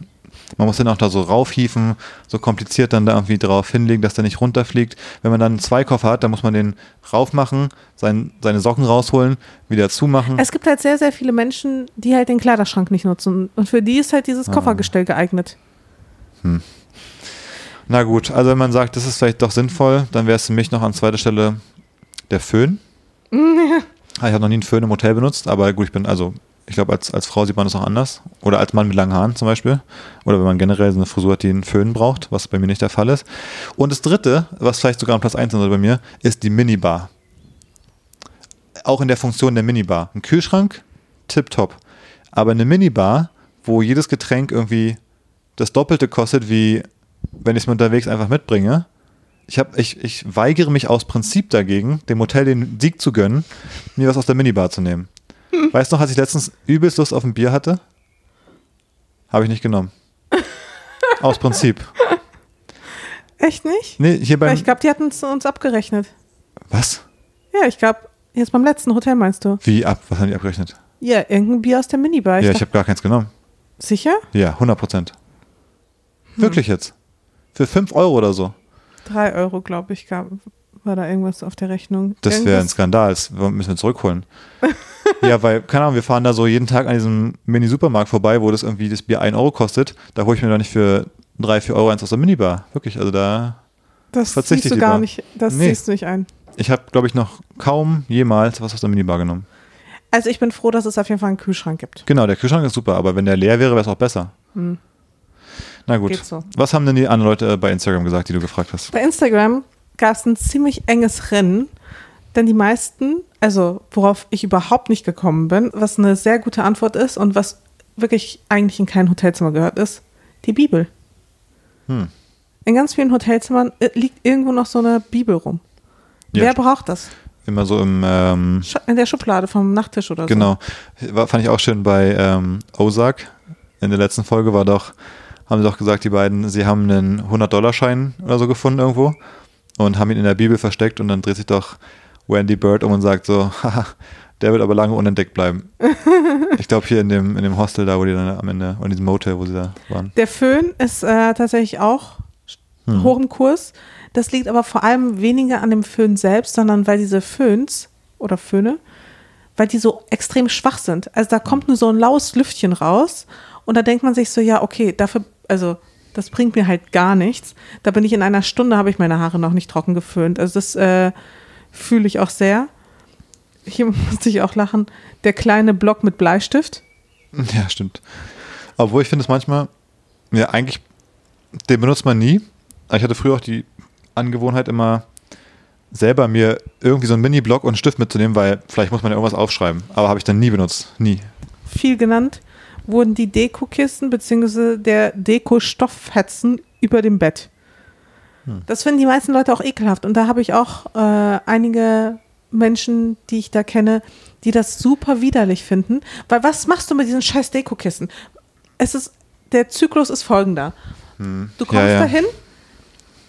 Man muss den auch da so raufhieven, so kompliziert dann da irgendwie drauf hinlegen, dass der nicht runterfliegt. Wenn man dann zwei Koffer hat, dann muss man den raufmachen, sein, seine Socken rausholen, wieder zumachen. Es gibt halt sehr, sehr viele Menschen, die halt den Kleiderschrank nicht nutzen. Und für die ist halt dieses Ah. Koffergestell geeignet. Na gut, also wenn man sagt, das ist vielleicht doch sinnvoll, dann wäre es für mich noch an zweiter Stelle der Föhn. Ah, Ich habe noch nie einen Föhn im Hotel benutzt, aber gut, ich bin, also ich glaube, als, als Frau sieht man das auch anders. Oder als Mann mit langen Haaren zum Beispiel. Oder wenn man generell so eine Frisur hat, die einen Föhn braucht, was bei mir nicht der Fall ist. Und das dritte, was vielleicht sogar an Platz 1 ist bei mir, ist die Minibar. Auch in der Funktion der Minibar. Ein Kühlschrank, tipptopp. Aber eine Minibar, wo jedes Getränk irgendwie das Doppelte kostet, wie wenn ich es mir unterwegs einfach mitbringe, Ich, hab, ich, ich weigere mich aus Prinzip dagegen, dem Hotel den Sieg zu gönnen, mir was aus der Minibar zu nehmen. Weißt du noch, als ich letztens übelst Lust auf ein Bier hatte? Habe ich nicht genommen. Aus Prinzip. Echt nicht? Nee, hier beim. ich glaube, die hatten es uns abgerechnet. was? Ja, ich glaube, jetzt beim letzten Hotel meinst du? Wie ab? Was haben die abgerechnet? Ja, irgendein Bier aus der Minibar. Ich ja, ich habe gar keins genommen. sicher? Ja, 100 Prozent. Hm. Wirklich jetzt. Für 5 Euro oder so. Drei Euro, glaube ich, gab, war da irgendwas auf der Rechnung. Das wäre ein Skandal. Das müssen wir zurückholen. ja, weil, keine Ahnung, wir fahren da so jeden Tag an diesem Mini-Supermarkt vorbei, wo das irgendwie das Bier 1 Euro kostet. Da hole ich mir doch nicht für 3, 4 Euro eins aus der Minibar. Wirklich, also da. Das verzichte siehst du ich gar nicht. Das Nee. siehst du nicht ein. Ich habe, glaube ich, noch kaum jemals was aus der Minibar genommen. Also ich bin froh, dass es auf jeden Fall einen Kühlschrank gibt. Genau, der Kühlschrank ist super, aber wenn der leer wäre, wäre es auch besser. Na gut. Geht so. Was haben denn die anderen Leute bei Instagram gesagt, die du gefragt hast? Bei Instagram gab es ein ziemlich enges Rennen, denn die meisten, also worauf ich überhaupt nicht gekommen bin, was eine sehr gute Antwort ist und was wirklich eigentlich in kein Hotelzimmer gehört, ist die Bibel. Hm. In ganz vielen Hotelzimmern äh, liegt irgendwo noch so eine Bibel rum. Ja, Wer braucht das? Immer so im, ähm, In der Schublade vom Nachttisch oder so. genau. Fand ich auch schön bei ähm, Ozark. In der letzten Folge war doch, haben sie doch gesagt, die beiden, sie haben einen 100-Dollar-Schein oder so gefunden irgendwo und haben ihn in der Bibel versteckt und dann dreht sich doch Wendy Bird um und sagt so, haha, der wird aber lange unentdeckt bleiben. ich glaube hier in dem, in dem Hostel da, wo die dann am Ende, oder in diesem Motel, wo sie da waren. Der Föhn ist äh, tatsächlich auch Hm. hoch im Kurs. Das liegt aber vor allem weniger an dem Föhn selbst, sondern weil diese Föhns oder Föhne, weil die so extrem schwach sind. Also da kommt nur so ein laues Lüftchen raus und da denkt man sich so, ja, okay, dafür, also das bringt mir halt gar nichts. Da bin ich in einer Stunde, habe ich meine Haare noch nicht trocken geföhnt. Also das äh, fühle ich auch sehr. Hier musste ich auch lachen. Der kleine Block mit Bleistift. Ja, stimmt. Obwohl ich finde es manchmal, ja, eigentlich, den benutzt man nie. Ich hatte früher auch die Angewohnheit, immer selber mir irgendwie so einen Mini-Block und einen Stift mitzunehmen, weil vielleicht muss man ja irgendwas aufschreiben. Aber habe ich dann nie benutzt. Nie. viel genannt, wurden die Dekokissen bzw. der Dekostoffhetzen über dem Bett. Das finden die meisten Leute auch ekelhaft. Und da habe ich auch äh, einige Menschen, die ich da kenne, die das super widerlich finden. Weil was machst du mit diesen scheiß Dekokissen? Es ist, der Zyklus ist folgender. Du kommst Ja, ja. dahin,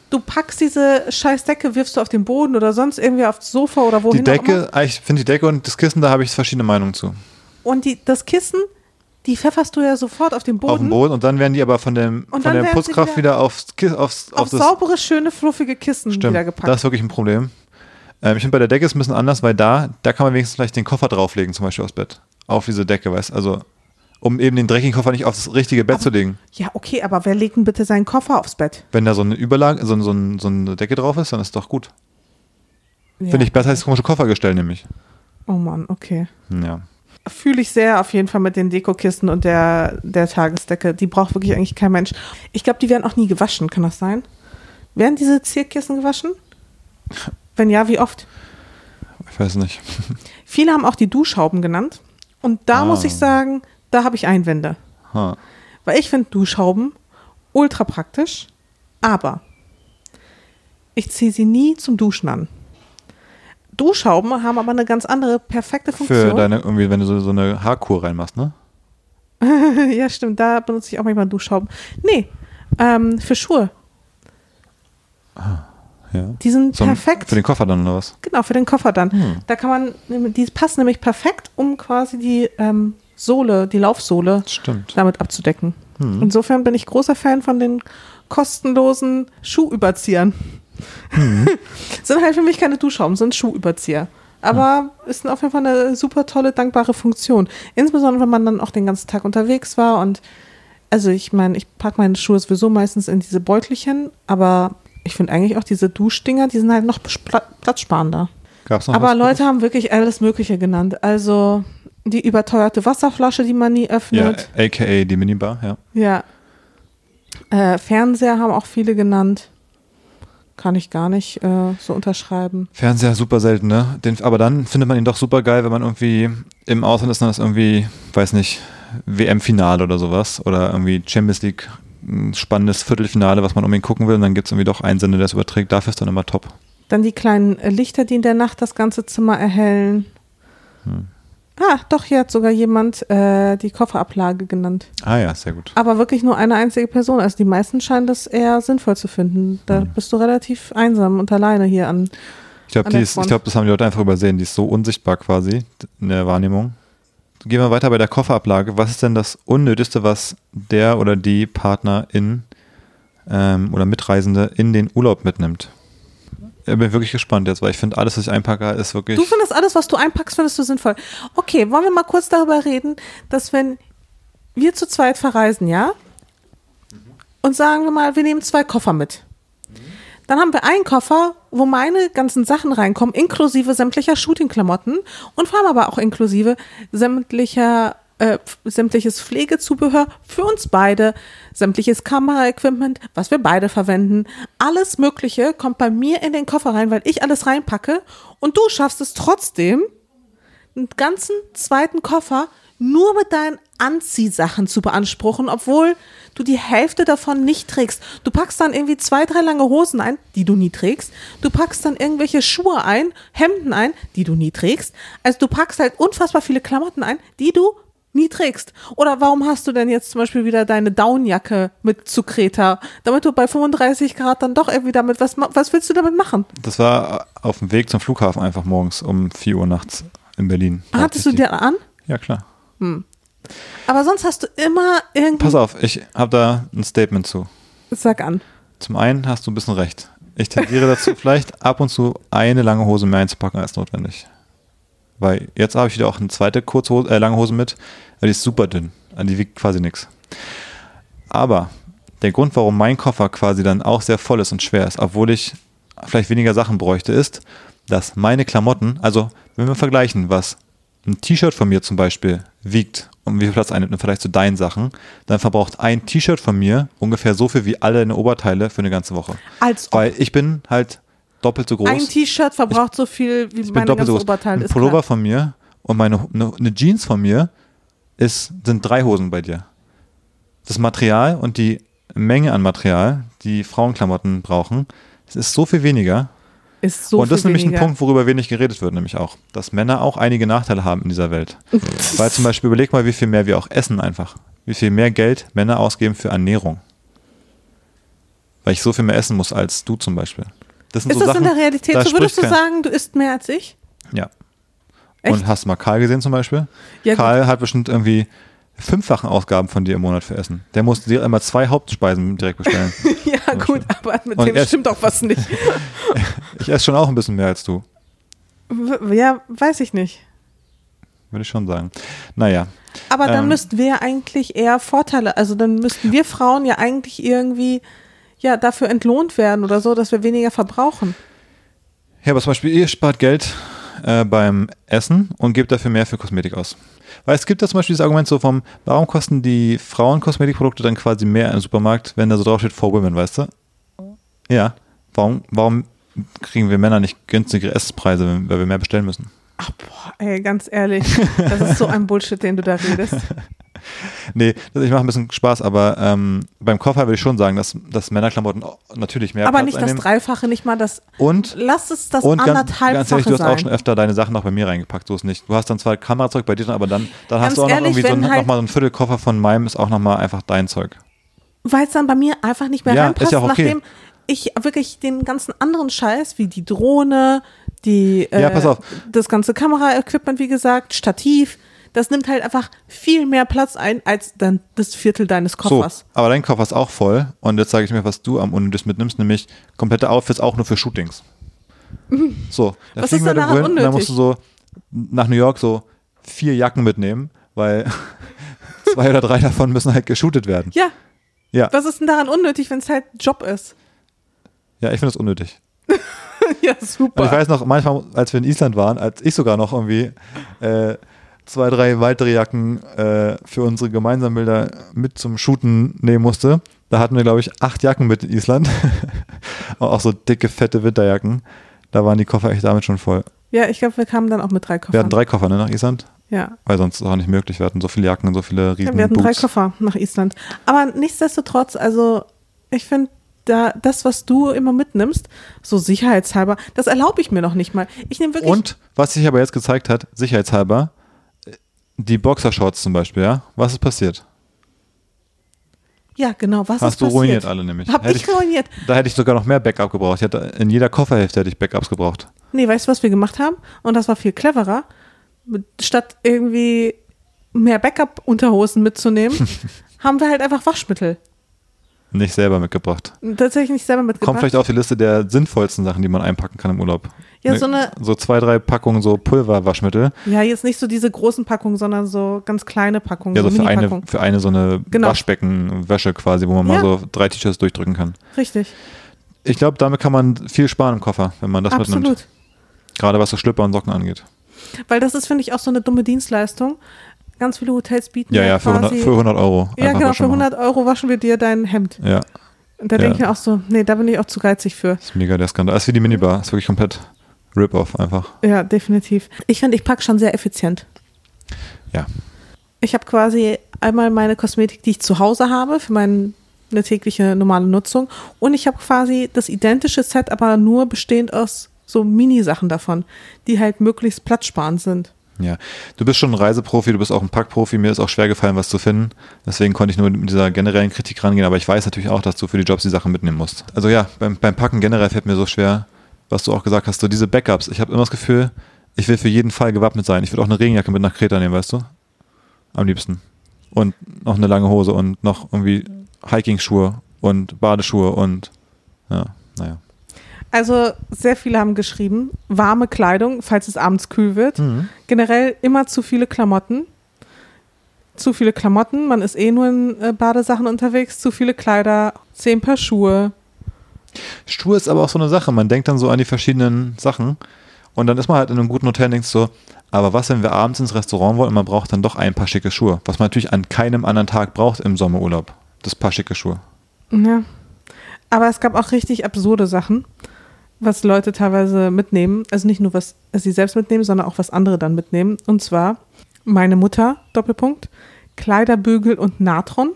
du packst diese scheiß Decke, wirfst du auf den Boden oder sonst irgendwie aufs Sofa oder wohin Die auch immer. Decke, ah, ich finde die Decke und das Kissen, da habe ich verschiedene Meinungen zu. Und die, das Kissen, die pfefferst du ja sofort auf den Boden. Auf dem Boden und dann werden die aber von, dem, Und von der Putzkraft wieder wieder, aufs, aufs, auf, auf das saubere, schöne, fluffige Kissen Stimmt, wieder gepackt. das ist wirklich ein Problem. Ähm, ich finde bei der Decke ist es ein bisschen anders, weil da, da kann man wenigstens vielleicht den Koffer drauflegen, zum Beispiel aufs Bett. Auf diese Decke, weißt Also, um eben den dreckigen Koffer nicht aufs richtige Bett zu legen. ja, okay, aber wer legt denn bitte seinen Koffer aufs Bett? Wenn da so eine Überlage, so, so, so eine Decke drauf ist, dann ist doch gut. Ja. Finde ich besser als das komische Koffergestell, nämlich. Oh Mann, okay. Ja. Fühle ich sehr auf jeden Fall mit den Dekokissen und der, der Tagesdecke. Die braucht wirklich eigentlich kein Mensch. Ich glaube, die werden auch nie gewaschen, kann das sein? Werden diese Zierkissen gewaschen? Wenn ja, wie oft? Ich weiß nicht. Viele haben auch die Duschhauben genannt. Und da Ah. muss ich sagen, da habe ich Einwände. Ha. Weil ich finde Duschhauben ultra praktisch, aber ich ziehe sie nie zum Duschen an. Duschhauben haben aber eine ganz andere perfekte Für Funktion. deine, irgendwie, wenn du so, so eine Haarkur reinmachst, ne? ja, stimmt, da benutze ich auch manchmal Duschhauben. Nee, ähm, für Schuhe. Ja. Die sind Zum, perfekt. Für den Koffer dann oder was? genau, für den Koffer dann. Hm. Da kann man, die passen nämlich perfekt, um quasi die ähm, Sohle, die Laufsohle Stimmt. damit abzudecken. Hm. Insofern bin ich großer Fan von den kostenlosen Schuhüberziehern. Hm. sind halt für mich keine Duschhauben, sind Schuhüberzieher. Aber ist auf jeden Fall eine super tolle, dankbare Funktion. Insbesondere, wenn man dann auch den ganzen Tag unterwegs war. Und also ich meine, ich packe meine Schuhe sowieso meistens in diese Beutelchen, aber ich finde eigentlich auch diese Duschdinger, die sind halt noch platzsparender. Gab's noch Aber? Leute haben wirklich alles Mögliche genannt. Also die überteuerte Wasserflasche, die man nie Ja, öffnet. aka die Minibar, ja. Ja. Äh, Fernseher haben auch viele genannt. Kann ich gar nicht äh, so unterschreiben. Fernseher super selten, ne? Den, aber dann findet man ihn doch super geil, wenn man irgendwie im Ausland ist, dann ist irgendwie, weiß nicht, WM-Finale oder sowas oder irgendwie Champions League ein spannendes Viertelfinale, was man unbedingt gucken will. Und dann gibt es irgendwie doch einen Sender, der es überträgt. Dafür ist dann immer top. Dann die kleinen Lichter, die in der Nacht das ganze Zimmer erhellen. Hm. Ah, doch, hier hat sogar jemand äh, die Kofferablage genannt. Ah ja, sehr gut. Aber wirklich nur eine einzige Person. Also die meisten scheinen das eher sinnvoll zu finden. Da Mhm. bist du relativ einsam und alleine hier an. Ich glaube, glaub, das haben die Leute einfach übersehen. Die ist so unsichtbar quasi in der Wahrnehmung. Gehen wir weiter bei der Kofferablage. Was ist denn das Unnötigste, was der oder die Partnerin ähm, oder Mitreisende in den Urlaub mitnimmt? Ich bin wirklich gespannt jetzt, weil ich finde, alles, was ich einpacke, ist wirklich. Du findest alles, was du einpackst, findest du sinnvoll. Okay, wollen wir mal kurz darüber reden, dass wenn wir zu zweit verreisen, ja? Und sagen wir mal, wir nehmen zwei Koffer mit. Dann haben wir einen Koffer, wo meine ganzen Sachen reinkommen, inklusive sämtlicher Shootingklamotten und vor allem aber auch inklusive sämtlicher, äh, sämtliches Pflegezubehör für uns beide, sämtliches Kameraequipment, was wir beide verwenden. Alles Mögliche kommt bei mir in den Koffer rein, weil ich alles reinpacke und du schaffst es trotzdem, einen ganzen zweiten Koffer nur mit deinen Anziehsachen zu beanspruchen, obwohl du die Hälfte davon nicht trägst. Du packst dann irgendwie zwei, drei lange Hosen ein, die du nie trägst. Du packst dann irgendwelche Schuhe ein, Hemden ein, die du nie trägst. Also du packst halt unfassbar viele Klamotten ein, die du nie trägst. Oder warum hast du denn jetzt zum Beispiel wieder deine Downjacke mit zu Kreta, damit du bei 35 Grad dann doch irgendwie damit, was, was willst du damit machen? Das war auf dem Weg zum Flughafen einfach morgens um 4 Uhr nachts in Berlin. Hattest du die? dir an? Ja, klar. Aber sonst hast du immer irgendwie. Pass auf, ich habe da ein Statement zu. Sag an. Zum einen hast du ein bisschen recht. Ich tendiere dazu, vielleicht ab und zu eine lange Hose mehr einzupacken als notwendig. Weil jetzt habe ich wieder auch eine zweite Kurzhose, äh, lange Hose mit, die ist super dünn. Die wiegt quasi nichts. Aber der Grund, warum mein Koffer quasi dann auch sehr voll ist und schwer ist, obwohl ich vielleicht weniger Sachen bräuchte, ist, dass meine Klamotten, also wenn wir vergleichen, was ein T-Shirt von mir zum Beispiel wiegt und wie viel Platz einnimmt im Vergleich zu deinen Sachen, dann verbraucht ein T-Shirt von mir ungefähr so viel wie alle deine Oberteile für eine ganze Woche. Als ob Weil ich bin halt doppelt so groß. ein T-Shirt verbraucht so viel wie ich bin meine doppelt ganze so. Oberteil Ein Pullover klar. von mir und meine eine, eine Jeans von mir ist, sind drei Hosen bei dir. Das Material und die Menge an Material, die Frauenklamotten brauchen, das ist so viel weniger. ist so und das ist nämlich weniger. ein Punkt, worüber wenig geredet wird, nämlich auch, dass Männer auch einige Nachteile haben in dieser Welt. Weil zum Beispiel überleg mal, wie viel mehr wir auch essen einfach. Wie viel mehr Geld Männer ausgeben für Ernährung. Weil ich so viel mehr essen muss als du zum Beispiel. Das sind Ist so das Sachen, in der Realität da so? Würdest du sagen, du isst mehr als ich? Ja. Echt? Und hast du mal Karl gesehen zum Beispiel? Ja, Karl hat bestimmt irgendwie fünffachen Ausgaben von dir im Monat für Essen. Der muss dir immer zwei Hauptspeisen direkt bestellen. ja, gut, aber mit Und dem er- stimmt auch was nicht. ich esse schon auch ein bisschen mehr als du, ja, weiß ich nicht. würde ich schon sagen. Naja, Aber dann Ähm. müssten wir eigentlich eher Vorteile, also dann müssten wir Frauen ja eigentlich irgendwie ja dafür entlohnt werden oder so, dass wir weniger verbrauchen. Ja, aber zum Beispiel, ihr spart Geld äh, beim Essen und gebt dafür mehr für Kosmetik aus. Weil es gibt da zum Beispiel das Argument so vom, warum kosten die Frauen Kosmetikprodukte dann quasi mehr im Supermarkt, wenn da so drauf steht for women, weißt du? Ja. Warum, warum kriegen wir Männer nicht günstigere Essenspreise, wenn- weil wir mehr bestellen müssen? Ach boah, ey, ganz ehrlich, das ist so ein Bullshit, den du da redest. Nee, das- ich mache ein bisschen Spaß, aber ähm, beim Koffer würde ich schon sagen, dass, dass Männerklamotten auch natürlich mehr Aber Platz nicht das einnehmen. Dreifache, nicht mal das. Und Lass es das Und ganz, anderthalbfache ganz ehrlich, du hast auch sein. schon öfter deine Sachen noch bei mir reingepackt, so ist nicht. Du hast dann zwar Kamerazeug bei dir aber dann, dann Ganz hast du auch noch ehrlich, irgendwie so ein, halt- noch mal so ein Viertelkoffer von meinem, ist auch nochmal einfach dein Zeug. Weil es dann bei mir einfach nicht mehr Ja, reinpasst, ist ja auch okay. nachdem ich wirklich den ganzen anderen Scheiß, wie die Drohne, die äh, Ja, pass auf. das ganze Kameraequipment, wie gesagt, Stativ, das nimmt halt einfach viel mehr Platz ein als dann das Viertel deines So, Koffers. aber dein Koffer ist auch voll und jetzt sage ich mir, was du am unnötigsten mitnimmst, nämlich komplette Outfits auch nur für Shootings. So, da Was ist denn daran und dann unnötig? musst du so nach New York so vier Jacken mitnehmen, weil zwei oder drei davon müssen halt geshootet werden. Ja, Ja, was ist denn daran unnötig, wenn es halt Job ist? ja ich finde das unnötig. ja, Und super. ich weiß noch, manchmal, als wir in Island waren, als ich sogar noch irgendwie äh, zwei, drei weitere Jacken äh, für unsere gemeinsamen Bilder mit zum Shooten nehmen musste, da hatten wir, glaube ich, acht Jacken mit in Island. auch so dicke, fette Winterjacken. Da waren die Koffer echt damit schon voll. ja, ich glaube, wir kamen dann auch mit drei Wir Koffern. hatten drei Koffer ne, nach Island. Ja. Weil sonst ist es auch nicht möglich. Wir hatten so viele Jacken und so viele riesen ja wir hatten drei Boots. Koffer nach Island. Aber nichtsdestotrotz, also ich finde, da, das, was du immer mitnimmst, so sicherheitshalber, das erlaube ich mir noch nicht mal. Ich nehme wirklich. Und was sich aber jetzt gezeigt hat, sicherheitshalber, die Boxershorts zum Beispiel, ja, was ist passiert? ja, genau. Was Hast ist du passiert? ruiniert alle nämlich. Hab Hätte ich ruiniert. Da hätte ich sogar noch mehr Backup gebraucht. Ich hätte, in jeder Kofferhälfte hätte ich Backups gebraucht. Nee, weißt du, was wir gemacht haben? Und das war viel cleverer. Statt irgendwie mehr Backup-Unterhosen mitzunehmen, haben wir halt einfach Waschmittel. Nicht selber mitgebracht. Tatsächlich nicht selber mitgebracht. Kommt vielleicht auf die Liste der sinnvollsten Sachen, die man einpacken kann im Urlaub. Ja, Ne- so eine- So zwei, drei Packungen so Pulverwaschmittel. Ja, jetzt nicht so diese großen Packungen, sondern so ganz kleine Packungen, Ja, so, so für eine, für eine so eine Genau. Waschbeckenwäsche quasi, wo man mal Ja. so drei T-Shirts durchdrücken kann. Richtig, Ich glaube, damit kann man viel sparen im Koffer, wenn man das mitnimmt. absolut. Gerade was so Schlüpper und Socken angeht. Weil das ist, finde ich, auch so eine dumme Dienstleistung. Ganz viele Hotels bieten Ja, ja, für 100, quasi. für 100 Euro. ja, genau, für machen. 100 Euro waschen wir dir dein Hemd. Ja, Und da Ja. denke ich mir auch so, nee, da bin ich auch zu geizig für. ist mega der Skandal. Das ist wie die Minibar. Ist wirklich komplett Rip-Off einfach. Ja, definitiv. Ich finde, ich packe schon sehr effizient. Ja. Ich habe quasi einmal meine Kosmetik, die ich zu Hause habe, für meine tägliche normale Nutzung. Und ich habe quasi das identische Set, aber nur bestehend aus so Mini-Sachen davon, die halt möglichst platzsparend sind. Ja, du bist schon ein Reiseprofi, du bist auch ein Packprofi. Mir ist auch schwer gefallen, was zu finden. Deswegen konnte ich nur mit dieser generellen Kritik rangehen. Aber ich weiß natürlich auch, dass du für die Jobs die Sachen mitnehmen musst. Also ja, beim, beim Packen generell fällt mir so schwer, was du auch gesagt hast, so diese Backups. Ich habe immer das Gefühl, ich will für jeden Fall gewappnet sein. Ich will auch eine Regenjacke mit nach Kreta nehmen, weißt du? Am liebsten. Und noch eine lange Hose und noch irgendwie Hiking-Schuhe und Badeschuhe und ja, naja. Also sehr viele haben geschrieben, warme Kleidung, falls es abends kühl wird. Generell immer zu viele Klamotten. Zu viele Klamotten, man ist eh nur in äh, Badesachen unterwegs, zu viele Kleider, zehn Paar Schuhe. Schuhe ist aber auch so eine Sache. Man denkt dann so an die verschiedenen Sachen und dann ist man halt in einem guten Hotel und denkt so, aber was, wenn wir abends ins Restaurant wollen und man braucht dann doch ein paar schicke Schuhe, was man natürlich an keinem anderen Tag braucht im Sommerurlaub. Das paar schicke Schuhe. Ja. Aber es gab auch richtig absurde Sachen, was Leute teilweise mitnehmen. Also nicht nur, was sie selbst mitnehmen, sondern auch was andere dann mitnehmen. Und zwar meine Mutter, Doppelpunkt, Kleiderbügel und Natron.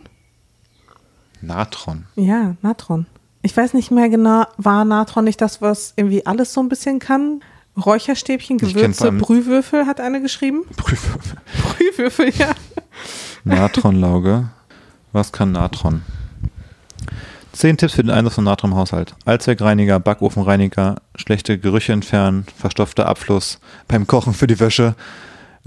Natron. Ja, Natron. Ich weiß nicht mehr genau, war Natron nicht das, was irgendwie alles so ein bisschen kann? Räucherstäbchen, Gewürze, Brühwürfel hat eine geschrieben. Prüfwürfel. Brühwürfel, ja. Natronlauge. Was kann Natron? Zehn Tipps für den Einsatz von Natron im Haushalt. Allzweckreiniger, Backofenreiniger, schlechte Gerüche entfernen, verstopfter Abfluss, beim Kochen für die Wäsche,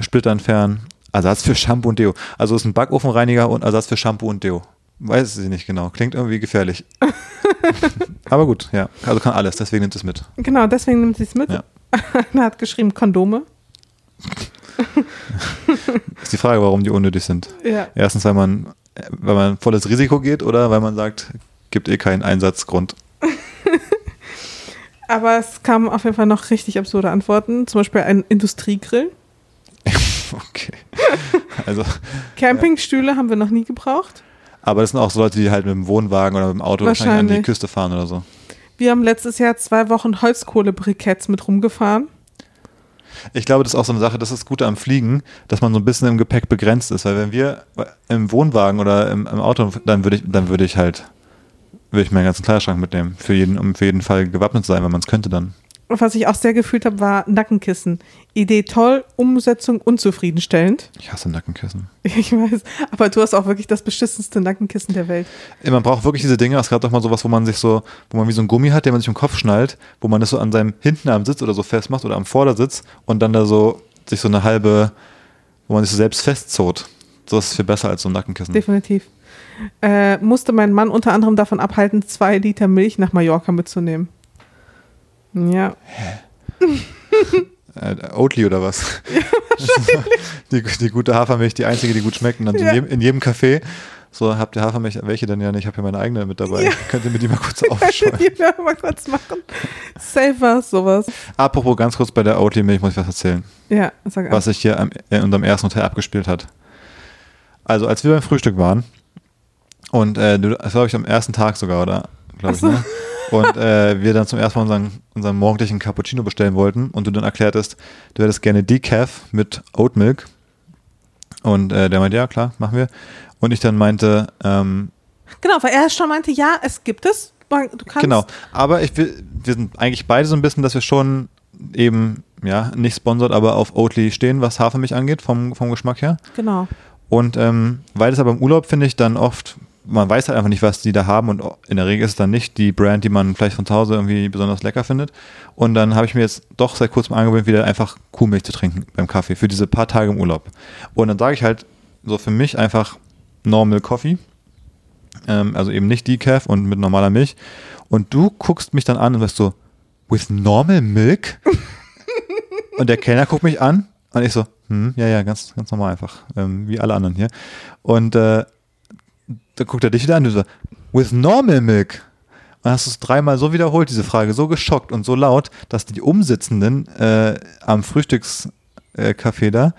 Splitter entfernen, Ersatz für Shampoo und Deo. Also ist ein Backofenreiniger und Ersatz für Shampoo und Deo. Weiß ich nicht genau. Klingt irgendwie gefährlich. Aber gut, ja. Also kann alles, deswegen nimmt es mit. Genau, deswegen nimmt sie es mit. Ja. Einer hat geschrieben Kondome. Ist die Frage, warum die unnötig sind. Ja. Erstens, weil man, weil man volles Risiko geht oder weil man sagt, gibt eh keinen Einsatzgrund. Aber es kamen auf jeden Fall noch richtig absurde Antworten. Zum Beispiel ein Industriegrill. Okay. Also, Campingstühle haben wir noch nie gebraucht. Aber das sind auch so Leute, die halt mit dem Wohnwagen oder mit dem Auto wahrscheinlich an die Wahrscheinlich. Küste fahren oder so. Wir haben letztes Jahr zwei Wochen Holzkohlebriketts mit rumgefahren. Ich glaube, das ist auch so eine Sache, das ist Gute am Fliegen, dass man so ein bisschen im Gepäck begrenzt ist, weil wenn wir im Wohnwagen oder im, im Auto, dann würde ich, dann würde ich halt, würde ich meinen ganzen Kleiderschrank mitnehmen, für jeden, um für jeden Fall gewappnet zu sein, wenn man es könnte dann. Was ich auch sehr gefühlt habe, war Nackenkissen. Idee toll, Umsetzung unzufriedenstellend. Ich hasse Nackenkissen. Ich weiß, aber du hast auch wirklich das beschissenste Nackenkissen der Welt. Ey, Man braucht wirklich diese Dinge, es gab doch mal sowas, wo man sich so, wo man wie so ein Gummi hat, den man sich im Kopf schnallt, wo man das so an seinem hinten am Sitz oder so festmacht oder am Vordersitz und dann da so sich so eine halbe, wo man sich so selbst festzot. So ist viel besser als so ein Nackenkissen. Definitiv. Äh, musste mein Mann unter anderem davon abhalten, zwei Liter Milch nach Mallorca mitzunehmen. Ja, Äh, Oatly oder was? die, die gute Hafermilch, die einzige, die gut schmeckt. Und dann Ja. in, jedem, in jedem Café, so habt ihr Hafermilch, welche denn ja nicht? Ich habe hier meine eigene mit dabei. Ja. Könnt ihr mir die mal kurz aufschreiben? ihr mir mal kurz machen? Safe was, sowas. Apropos ganz kurz bei der Oatly-Milch muss ich was erzählen. Ja, sag an. was sich hier am, in unserem ersten Hotel abgespielt hat. Also, als wir beim Frühstück waren, und äh, das glaube ich am ersten Tag sogar, oder? Glaube ich, so. ne? Und äh, wir dann zum ersten Mal unseren, unseren morgendlichen Cappuccino bestellen wollten und du dann erklärtest, du hättest gerne Decaf mit Oatmilk Und äh, der meinte, ja klar, machen wir. Und ich dann meinte, ähm, Genau, weil er schon meinte, ja, es gibt es. Du kannst. genau. Aber ich will, wir sind eigentlich beide so ein bisschen, dass wir schon eben, ja, nicht sponsert, aber auf Oatly stehen, was Hafermilch angeht, vom, vom Geschmack her. Genau. Und ähm, weil das aber im Urlaub, finde ich, dann oft, man weiß halt einfach nicht, was die da haben und in der Regel ist es dann nicht die Brand, die man vielleicht von zu Hause irgendwie besonders lecker findet. Und dann habe ich mir jetzt doch seit kurzem angewöhnt, wieder einfach Kuhmilch zu trinken beim Kaffee für diese paar Tage im Urlaub. Und dann sage ich halt so für mich einfach Normal Coffee, ähm, also eben nicht Decaf und mit normaler Milch. Und du guckst mich dann an und sagst so, with normal milk? und der Kellner guckt mich an und ich so, hm, ja, ja, ganz, ganz normal einfach, ähm, wie alle anderen hier. Und äh, da guckt er dich wieder an und du so, with normal milk? Und hast du es dreimal so wiederholt, diese Frage, so geschockt und so laut, dass die Umsitzenden äh, am Frühstückscafé äh, da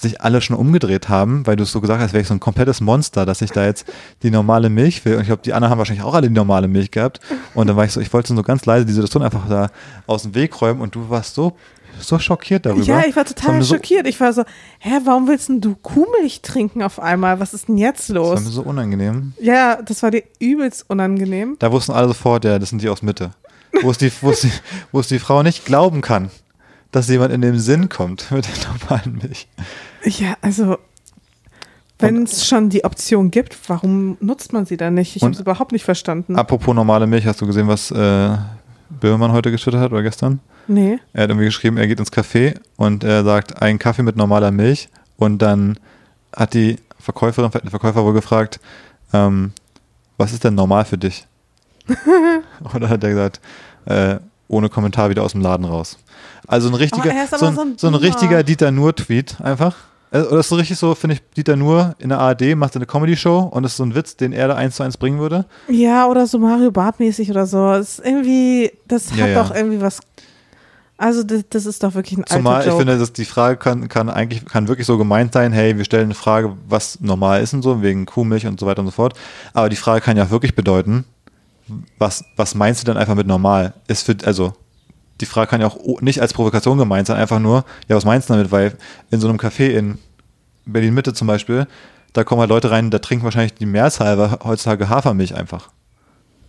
sich alle schon umgedreht haben, weil du es so gesagt hast, wäre ich so ein komplettes Monster, dass ich da jetzt die normale Milch will. Und ich glaube, die anderen haben wahrscheinlich auch alle die normale Milch gehabt. Und dann war ich so, ich wollte so ganz leise die Situation einfach da aus dem Weg räumen und du warst so, so schockiert darüber. Ja, ich war total so, schockiert. Ich war so, hä, warum willst denn du Kuhmilch trinken auf einmal? Was ist denn jetzt Das war los? mir so unangenehm. Ja, das war dir übelst unangenehm. Da wussten alle sofort, ja, das sind die aus Mitte. Wo es die, wo es die, wo es die Frau nicht glauben kann, dass jemand in den Sinn kommt mit der normalen Milch. Ja, also, wenn es schon die Option gibt, warum nutzt man sie dann nicht? Ich habe es überhaupt nicht verstanden. Apropos normale Milch, hast du gesehen, was äh, Böhmermann heute getwittert hat oder gestern? Nee. Er hat irgendwie geschrieben, er geht ins Café und er sagt, ein Kaffee mit normaler Milch. Und dann hat die Verkäuferin, der Verkäufer wohl gefragt, ähm, was ist denn normal für dich? Oder hat er gesagt, äh, ohne Kommentar wieder aus dem Laden raus. Also ein richtiger, er so, ein, so ein so ein richtiger Dieter Nur-Tweet einfach. Äh, Oder ist so richtig so, finde ich, Dieter Nur in der ARD macht eine Comedy-Show und das ist so ein Witz, den er da eins zu eins bringen würde. Ja, oder so Mario Bart-mäßig oder so. Das ist irgendwie, das Ja, hat ja. doch irgendwie was. Also, das, das ist doch wirklich ein Zumal alter ich Joke. finde, dass die Frage kann, kann eigentlich kann wirklich so gemeint sein, hey, wir stellen eine Frage, was normal ist und so, wegen Kuhmilch und so weiter und so fort. Aber die Frage kann ja auch wirklich bedeuten, was, was meinst du denn einfach mit normal? Ist für, also, die Frage kann ja auch nicht als Provokation gemeint sein, einfach nur, ja, was meinst du damit? Weil in so einem Café in Berlin Mitte zum Beispiel, da kommen halt Leute rein, da trinken wahrscheinlich die Mehrzahl heutzutage Hafermilch einfach.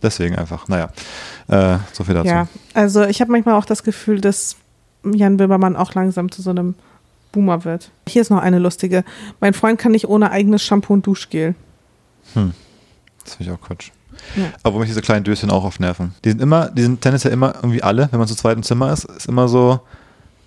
Deswegen einfach, naja, äh, so viel dazu. Ja, also ich habe manchmal auch das Gefühl, dass Jan Böhmermann auch langsam zu so einem Boomer wird. Hier ist noch eine lustige. Mein Freund kann nicht ohne eigenes Shampoo und Duschgel. Das finde ich auch Quatsch. Ja. Aber mich diese kleinen Döschen auch auf Nerven. Die sind immer, die sind tendenziell immer irgendwie alle, wenn man zu zweit im Zimmer ist, ist immer so,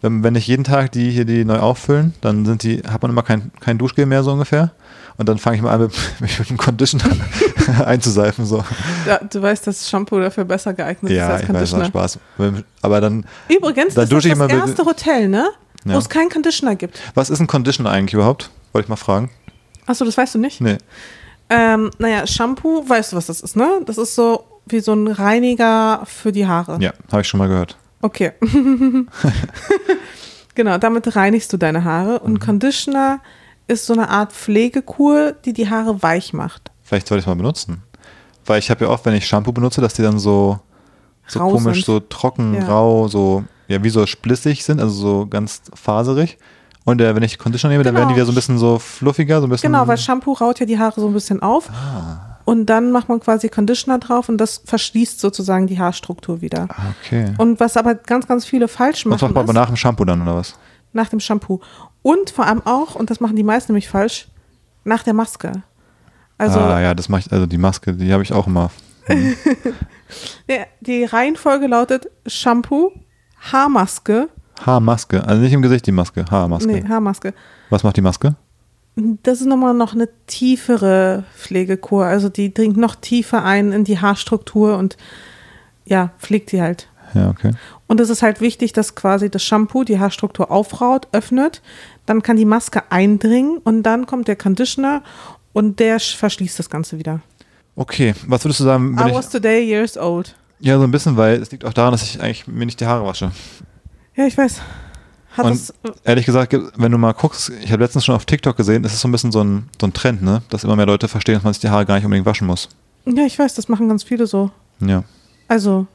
wenn, wenn nicht jeden Tag die hier die neu auffüllen, dann sind die, hat man immer kein, kein Duschgel mehr so ungefähr. Und dann fange ich mal an, mit, mich mit dem Conditioner einzuseifen. So. Ja, du weißt, dass Shampoo dafür besser geeignet ist Ja, als ich weiß, war Conditioner. Spaß. Aber dann, Übrigens, Da das ist ich das erste Hotel, ne? Wo Ja. es keinen Conditioner gibt. was ist ein Conditioner eigentlich überhaupt? Wollte ich mal fragen. Achso, das weißt du nicht? Nee. Ähm, naja, Shampoo, weißt du, was das ist, ne? Das ist so wie so ein Reiniger für die Haare. Ja, habe ich schon mal gehört. Okay. genau, damit reinigst du deine Haare. Und Mhm. Conditioner ist so eine Art Pflegekur, die die Haare weich macht. Vielleicht sollte ich es mal benutzen. Weil ich habe ja oft, wenn ich Shampoo benutze, dass die dann so, so Rau komisch, sind. so trocken, Ja. rau, so, ja, wie so splissig sind, also so ganz faserig. Und äh, wenn ich Conditioner nehme, dann werden die Genau. wieder so ein bisschen so fluffiger, so ein bisschen. Genau, weil Shampoo raut ja die Haare so ein bisschen auf. Ah. Und dann macht man quasi Conditioner drauf und das verschließt sozusagen die Haarstruktur wieder. Ah, okay. Und was aber ganz, ganz viele falsch Das machen, macht man aber nach dem Shampoo dann, oder was? Nach dem Shampoo. Und vor allem auch, und das machen die meisten nämlich falsch, nach der Maske. Also ah, ja, das mache ich, also die Maske, die habe ich auch immer. der, die Reihenfolge lautet Shampoo, Haarmaske, Haarmaske, also nicht im Gesicht die Maske, Haarmaske. nee, Haarmaske. Was macht die Maske? Das ist nochmal noch eine tiefere Pflegekur. Also die dringt noch tiefer ein in die Haarstruktur und ja, pflegt die halt. Ja, okay. Und es ist halt wichtig, dass quasi das Shampoo die Haarstruktur aufraut, öffnet, dann kann die Maske eindringen und dann kommt der Conditioner und der sch- verschließt das Ganze wieder. Okay, was würdest du sagen, I was today years old. ja, so ein bisschen, weil es liegt auch daran, dass ich eigentlich mir nicht die Haare wasche. Ja, ich weiß. Hat Und das, ehrlich gesagt, wenn du mal guckst, ich habe letztens schon auf TikTok gesehen, es ist so ein bisschen so ein, so ein Trend, ne? Dass immer mehr Leute verstehen, dass man sich die Haare gar nicht unbedingt waschen muss. ja, ich weiß, das machen ganz viele so. Ja. Also,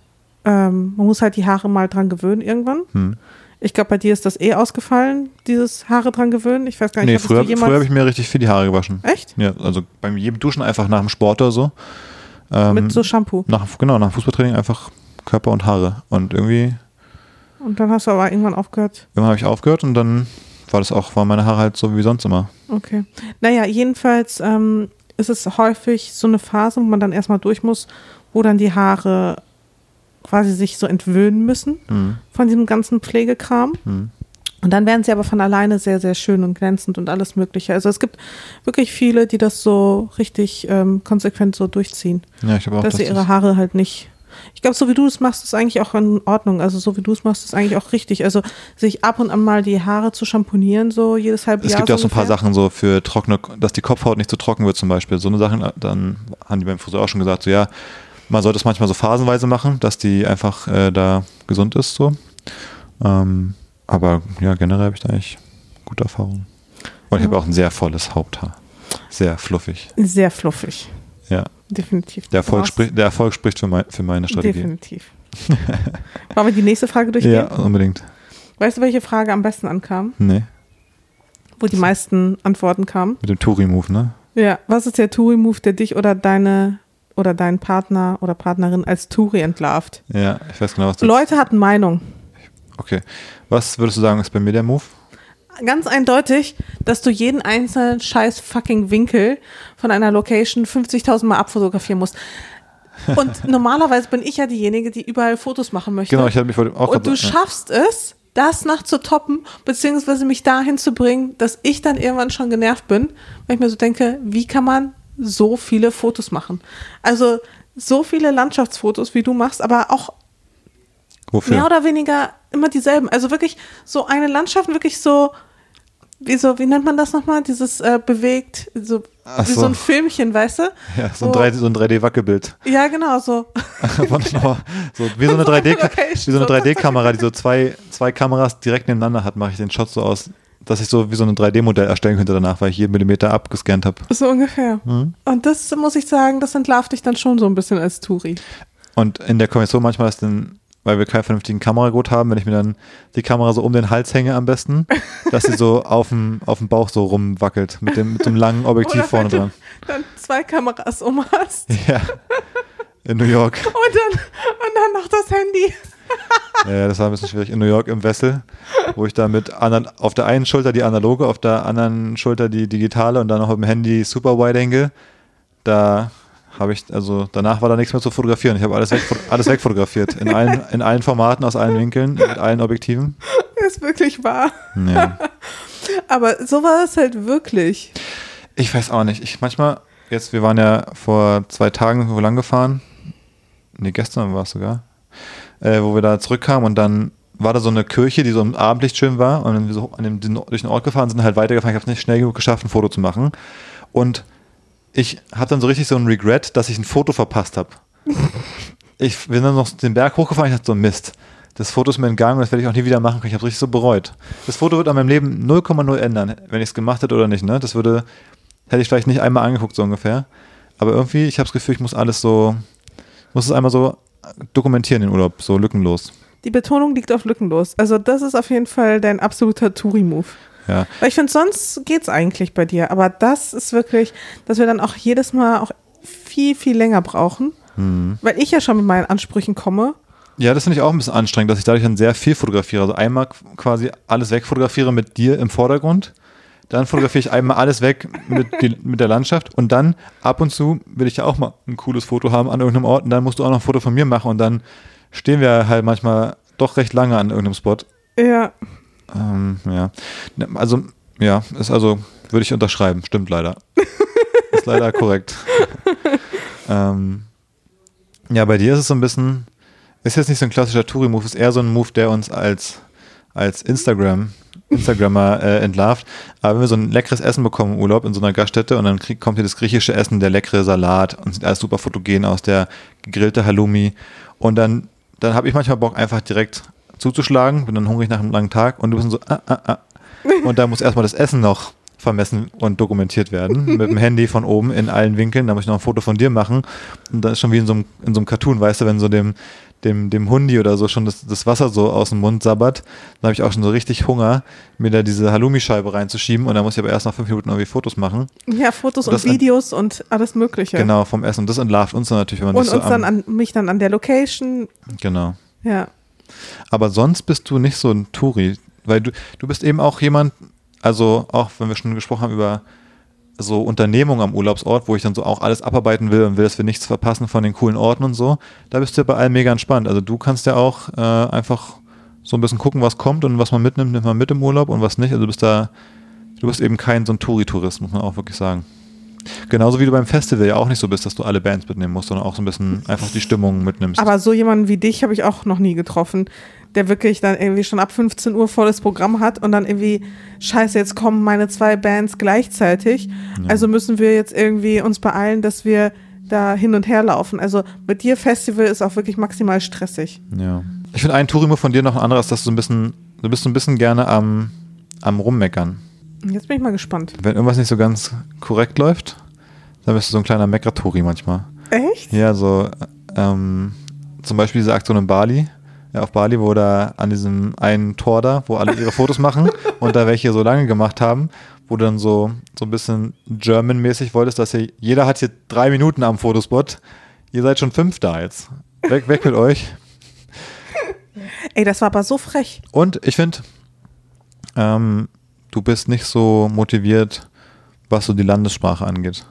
ähm, man muss halt die Haare mal dran gewöhnen irgendwann. Hm. Ich glaube, bei dir ist das eh ausgefallen, dieses Haare dran gewöhnen. Ich weiß gar nicht, Nee, früher, früher habe ich mir richtig viel die Haare gewaschen. Echt? Ja, also beim jedem Duschen einfach nach dem Sport oder so. Ähm, Mit so Shampoo. nach, genau, nach dem Fußballtraining einfach Körper und Haare. Und irgendwie, Und dann hast du aber irgendwann aufgehört. irgendwann habe ich aufgehört und dann war das auch, waren meine Haare halt so wie sonst immer. Okay. Naja, jedenfalls ähm, ist es häufig so eine Phase, wo man dann erstmal durch muss, wo dann die Haare quasi sich so entwöhnen müssen Hm. von diesem ganzen Pflegekram. Hm. Und dann werden sie aber von alleine sehr, sehr schön und glänzend und alles Mögliche. Also es gibt wirklich viele, die das so richtig ähm, konsequent so durchziehen, Ja, ich glaube auch, dass dass sie ihre Haare halt nicht. Ich glaube, so wie du es machst, ist eigentlich auch in Ordnung. Also so wie du es machst, ist eigentlich auch richtig. Also sich ab und an mal die Haare zu schamponieren, so jedes halbe es Jahr. gibt ja auch so ein paar. Sachen so für trockene, dass die Kopfhaut nicht zu trocken wird zum Beispiel. So eine Sachen, dann haben die beim Friseur auch schon gesagt, so ja, man sollte es manchmal so phasenweise machen, dass die einfach äh, da gesund ist so. Ähm, aber ja, generell habe ich da eigentlich gute Erfahrungen. Und ich Ja. habe auch ein sehr volles Haupthaar. Sehr fluffig. Sehr fluffig. Ja. Definitiv. Der Erfolg, Du spricht, der Erfolg spricht für, mein, für meine Strategie. Definitiv. Wollen wir die nächste Frage durchgehen? Ja, unbedingt. Weißt du, welche Frage am besten ankam? Nee, Wo die meisten Antworten kamen? mit dem Touri-Move, ne? Ja. Was ist der Touri-Move, der dich oder deine oder deinen Partner oder Partnerin als Touri entlarvt? Ja, ich weiß genau, was du Leute hatten Meinung. Okay. Was würdest du sagen, ist bei mir der Move? Ganz eindeutig, dass du jeden einzelnen scheiß fucking Winkel von einer Location 50.000 Mal abfotografieren musst. Und normalerweise bin ich ja diejenige, die überall Fotos machen möchte. Genau, ich hatte mich vor dem auch Und du schaffst es, das noch zu toppen, beziehungsweise mich dahin zu bringen, dass ich dann irgendwann schon genervt bin, weil ich mir so denke, wie kann man so viele Fotos machen? Also so viele Landschaftsfotos, wie du machst, aber auch Wofür? mehr oder weniger immer dieselben. Also wirklich so eine Landschaft, wirklich so, wie so, wie nennt man das nochmal? Dieses äh, bewegt, so Ach wie so. so. ein Filmchen, weißt du? ja, so ein wo- 3D so ein 3D-Wackelbild. Ja, genau, so. So, wie so eine 3D Okay, wie so eine so. 3D-Kamera, die so zwei, zwei Kameras direkt nebeneinander hat, mache ich den Shot so aus, dass ich so wie so ein 3D-Modell erstellen könnte danach, weil ich jeden Millimeter abgescannt habe. So ungefähr. Mhm. Und das muss ich sagen, das entlarvt dich dann schon so ein bisschen als Touri. Und in der Kommission manchmal ist dann, weil wir keinen vernünftigen Kameragurt haben, wenn ich mir dann die Kamera so um den Hals hänge am besten, dass sie so auf dem, auf dem Bauch so rumwackelt mit dem, mit dem langen Objektiv Oder vorne dran. dann zwei Kameras um hast Ja. In New York. und dann, und dann noch das Handy. Ja, das war ein bisschen schwierig. In New York im Wessel, wo ich da mit anal- auf der einen Schulter die analoge, auf der anderen Schulter die digitale und dann noch auf dem Handy Super Wide Angle. Da habe ich, also danach war da nichts mehr zu fotografieren. Ich habe alles, weg, alles wegfotografiert. In allen, in allen Formaten, aus allen Winkeln, mit allen Objektiven. Ist wirklich wahr. Ja. Aber so war es halt wirklich. Ich weiß auch nicht. Ich manchmal, jetzt, wir waren ja vor zwei Tagen wo lang gefahren. Nee, gestern war es sogar. Äh, wo wir da zurückkamen und dann war da so eine Kirche, die so im Abendlicht schön war. Und wenn wir so an dem, durch den Ort gefahren sind, halt weitergefahren. Ich habe es nicht schnell genug geschafft, ein Foto zu machen. Und ich habe dann so richtig so ein Regret, dass ich ein Foto verpasst habe. ich bin dann noch den Berg hochgefahren, ich dachte so, Mist. Das Foto ist mir entgangen und das werde ich auch nie wieder machen können. Ich habe es richtig so bereut. Das Foto wird an meinem Leben 0,0 ändern, wenn ich es gemacht hätte oder nicht. Ne? Das würde, hätte ich vielleicht nicht einmal angeguckt, so ungefähr. Aber irgendwie, ich habe das Gefühl, ich muss alles so, muss es einmal so dokumentieren, den Urlaub, so lückenlos. Die Betonung liegt auf lückenlos. Also das ist auf jeden Fall dein absoluter Touri-Move. Ja. Weil ich finde, sonst geht's eigentlich bei dir. Aber das ist wirklich, dass wir dann auch jedes Mal auch viel, viel länger brauchen. Hm. Weil ich ja schon mit meinen Ansprüchen komme. Ja, das finde ich auch ein bisschen anstrengend, dass ich dadurch dann sehr viel fotografiere. Also einmal quasi alles wegfotografiere mit dir im Vordergrund. Dann fotografiere ich einmal alles weg mit, die, mit der Landschaft. Und dann ab und zu will ich ja auch mal ein cooles Foto haben an irgendeinem Ort. Und dann musst du auch noch ein Foto von mir machen. Und dann stehen wir halt manchmal doch recht lange an irgendeinem Spot. Ja, Ähm, ja. Ne, Also, ja, ist also, würde ich unterschreiben. Stimmt leider. ist leider korrekt. ähm, ja, bei dir ist es so ein bisschen, ist jetzt nicht so ein klassischer Touri-Move, ist eher so ein Move, der uns als, als Instagram, Instagrammer äh, entlarvt. Aber wenn wir so ein leckeres Essen bekommen im Urlaub in so einer Gaststätte und dann krieg, kommt hier das griechische Essen, der leckere Salat und sieht alles super fotogen aus, der gegrillte Halloumi. Und dann, dann habe ich manchmal Bock, einfach direkt zuzuschlagen, bin dann hungrig nach einem langen Tag und du bist so, ah, ah, ah. Und da muss erstmal das Essen noch vermessen und dokumentiert werden. Mit dem Handy von oben in allen Winkeln. Da muss ich noch ein Foto von dir machen. Und dann ist schon wie in so einem, in so einem Cartoon, weißt du, wenn so dem, dem, dem Hundi oder so schon das, das Wasser so aus dem Mund sabbert, dann habe ich auch schon so richtig Hunger, mir da diese Halloumi-Scheibe reinzuschieben und dann muss ich aber erst nach fünf Minuten irgendwie Fotos machen. Ja, Fotos Und und, das- Videos und alles Mögliche. Genau, vom Essen. Und das entlarvt uns dann natürlich, wenn man Und nicht so uns dann an mich dann an der Location. Genau. Ja. Aber sonst bist du nicht so ein Touri, weil du, du bist eben auch jemand, also auch wenn wir schon gesprochen haben über so Unternehmungen am Urlaubsort, wo ich dann so auch alles abarbeiten will und will, dass wir nichts verpassen von den coolen Orten und so, da bist du ja bei allem mega entspannt. Also du kannst ja auch äh, einfach so ein bisschen gucken, was kommt und was man mitnimmt, nimmt man mit im Urlaub und was nicht. Also du bist da, du bist eben kein so ein Touri-Tourist, muss man auch wirklich sagen. Genauso wie du beim Festival ja auch nicht so bist, dass du alle Bands mitnehmen musst, sondern auch so ein bisschen einfach die Stimmung mitnimmst. Aber so jemanden wie dich habe ich auch noch nie getroffen, der wirklich dann irgendwie schon ab 15 Uhr volles Programm hat und dann irgendwie, scheiße, jetzt kommen meine zwei Bands gleichzeitig. Also müssen wir jetzt irgendwie uns beeilen, dass wir da hin und her laufen. Also mit dir Festival ist auch wirklich maximal stressig. Ja. Ich finde ein Tourimo von dir noch ein anderes, dass du so ein bisschen, du bist so ein bisschen gerne am, am Rummeckern. Jetzt bin ich mal gespannt. Wenn irgendwas nicht so ganz korrekt läuft, dann bist du so ein kleiner Meckertori manchmal. Echt? Ja, so ähm, zum Beispiel diese Aktion in Bali, ja, auf Bali, wo da an diesem einen Tor da, wo alle ihre Fotos machen und da welche so lange gemacht haben, wo du dann so, so ein bisschen German-mäßig wolltest, dass ihr, jeder hat hier drei Minuten am Fotospot, ihr seid schon fünf da jetzt. Weg, weg mit euch. Ey, das war aber so frech. Und ich finde, ähm, du bist nicht so motiviert, was so die Landessprache angeht.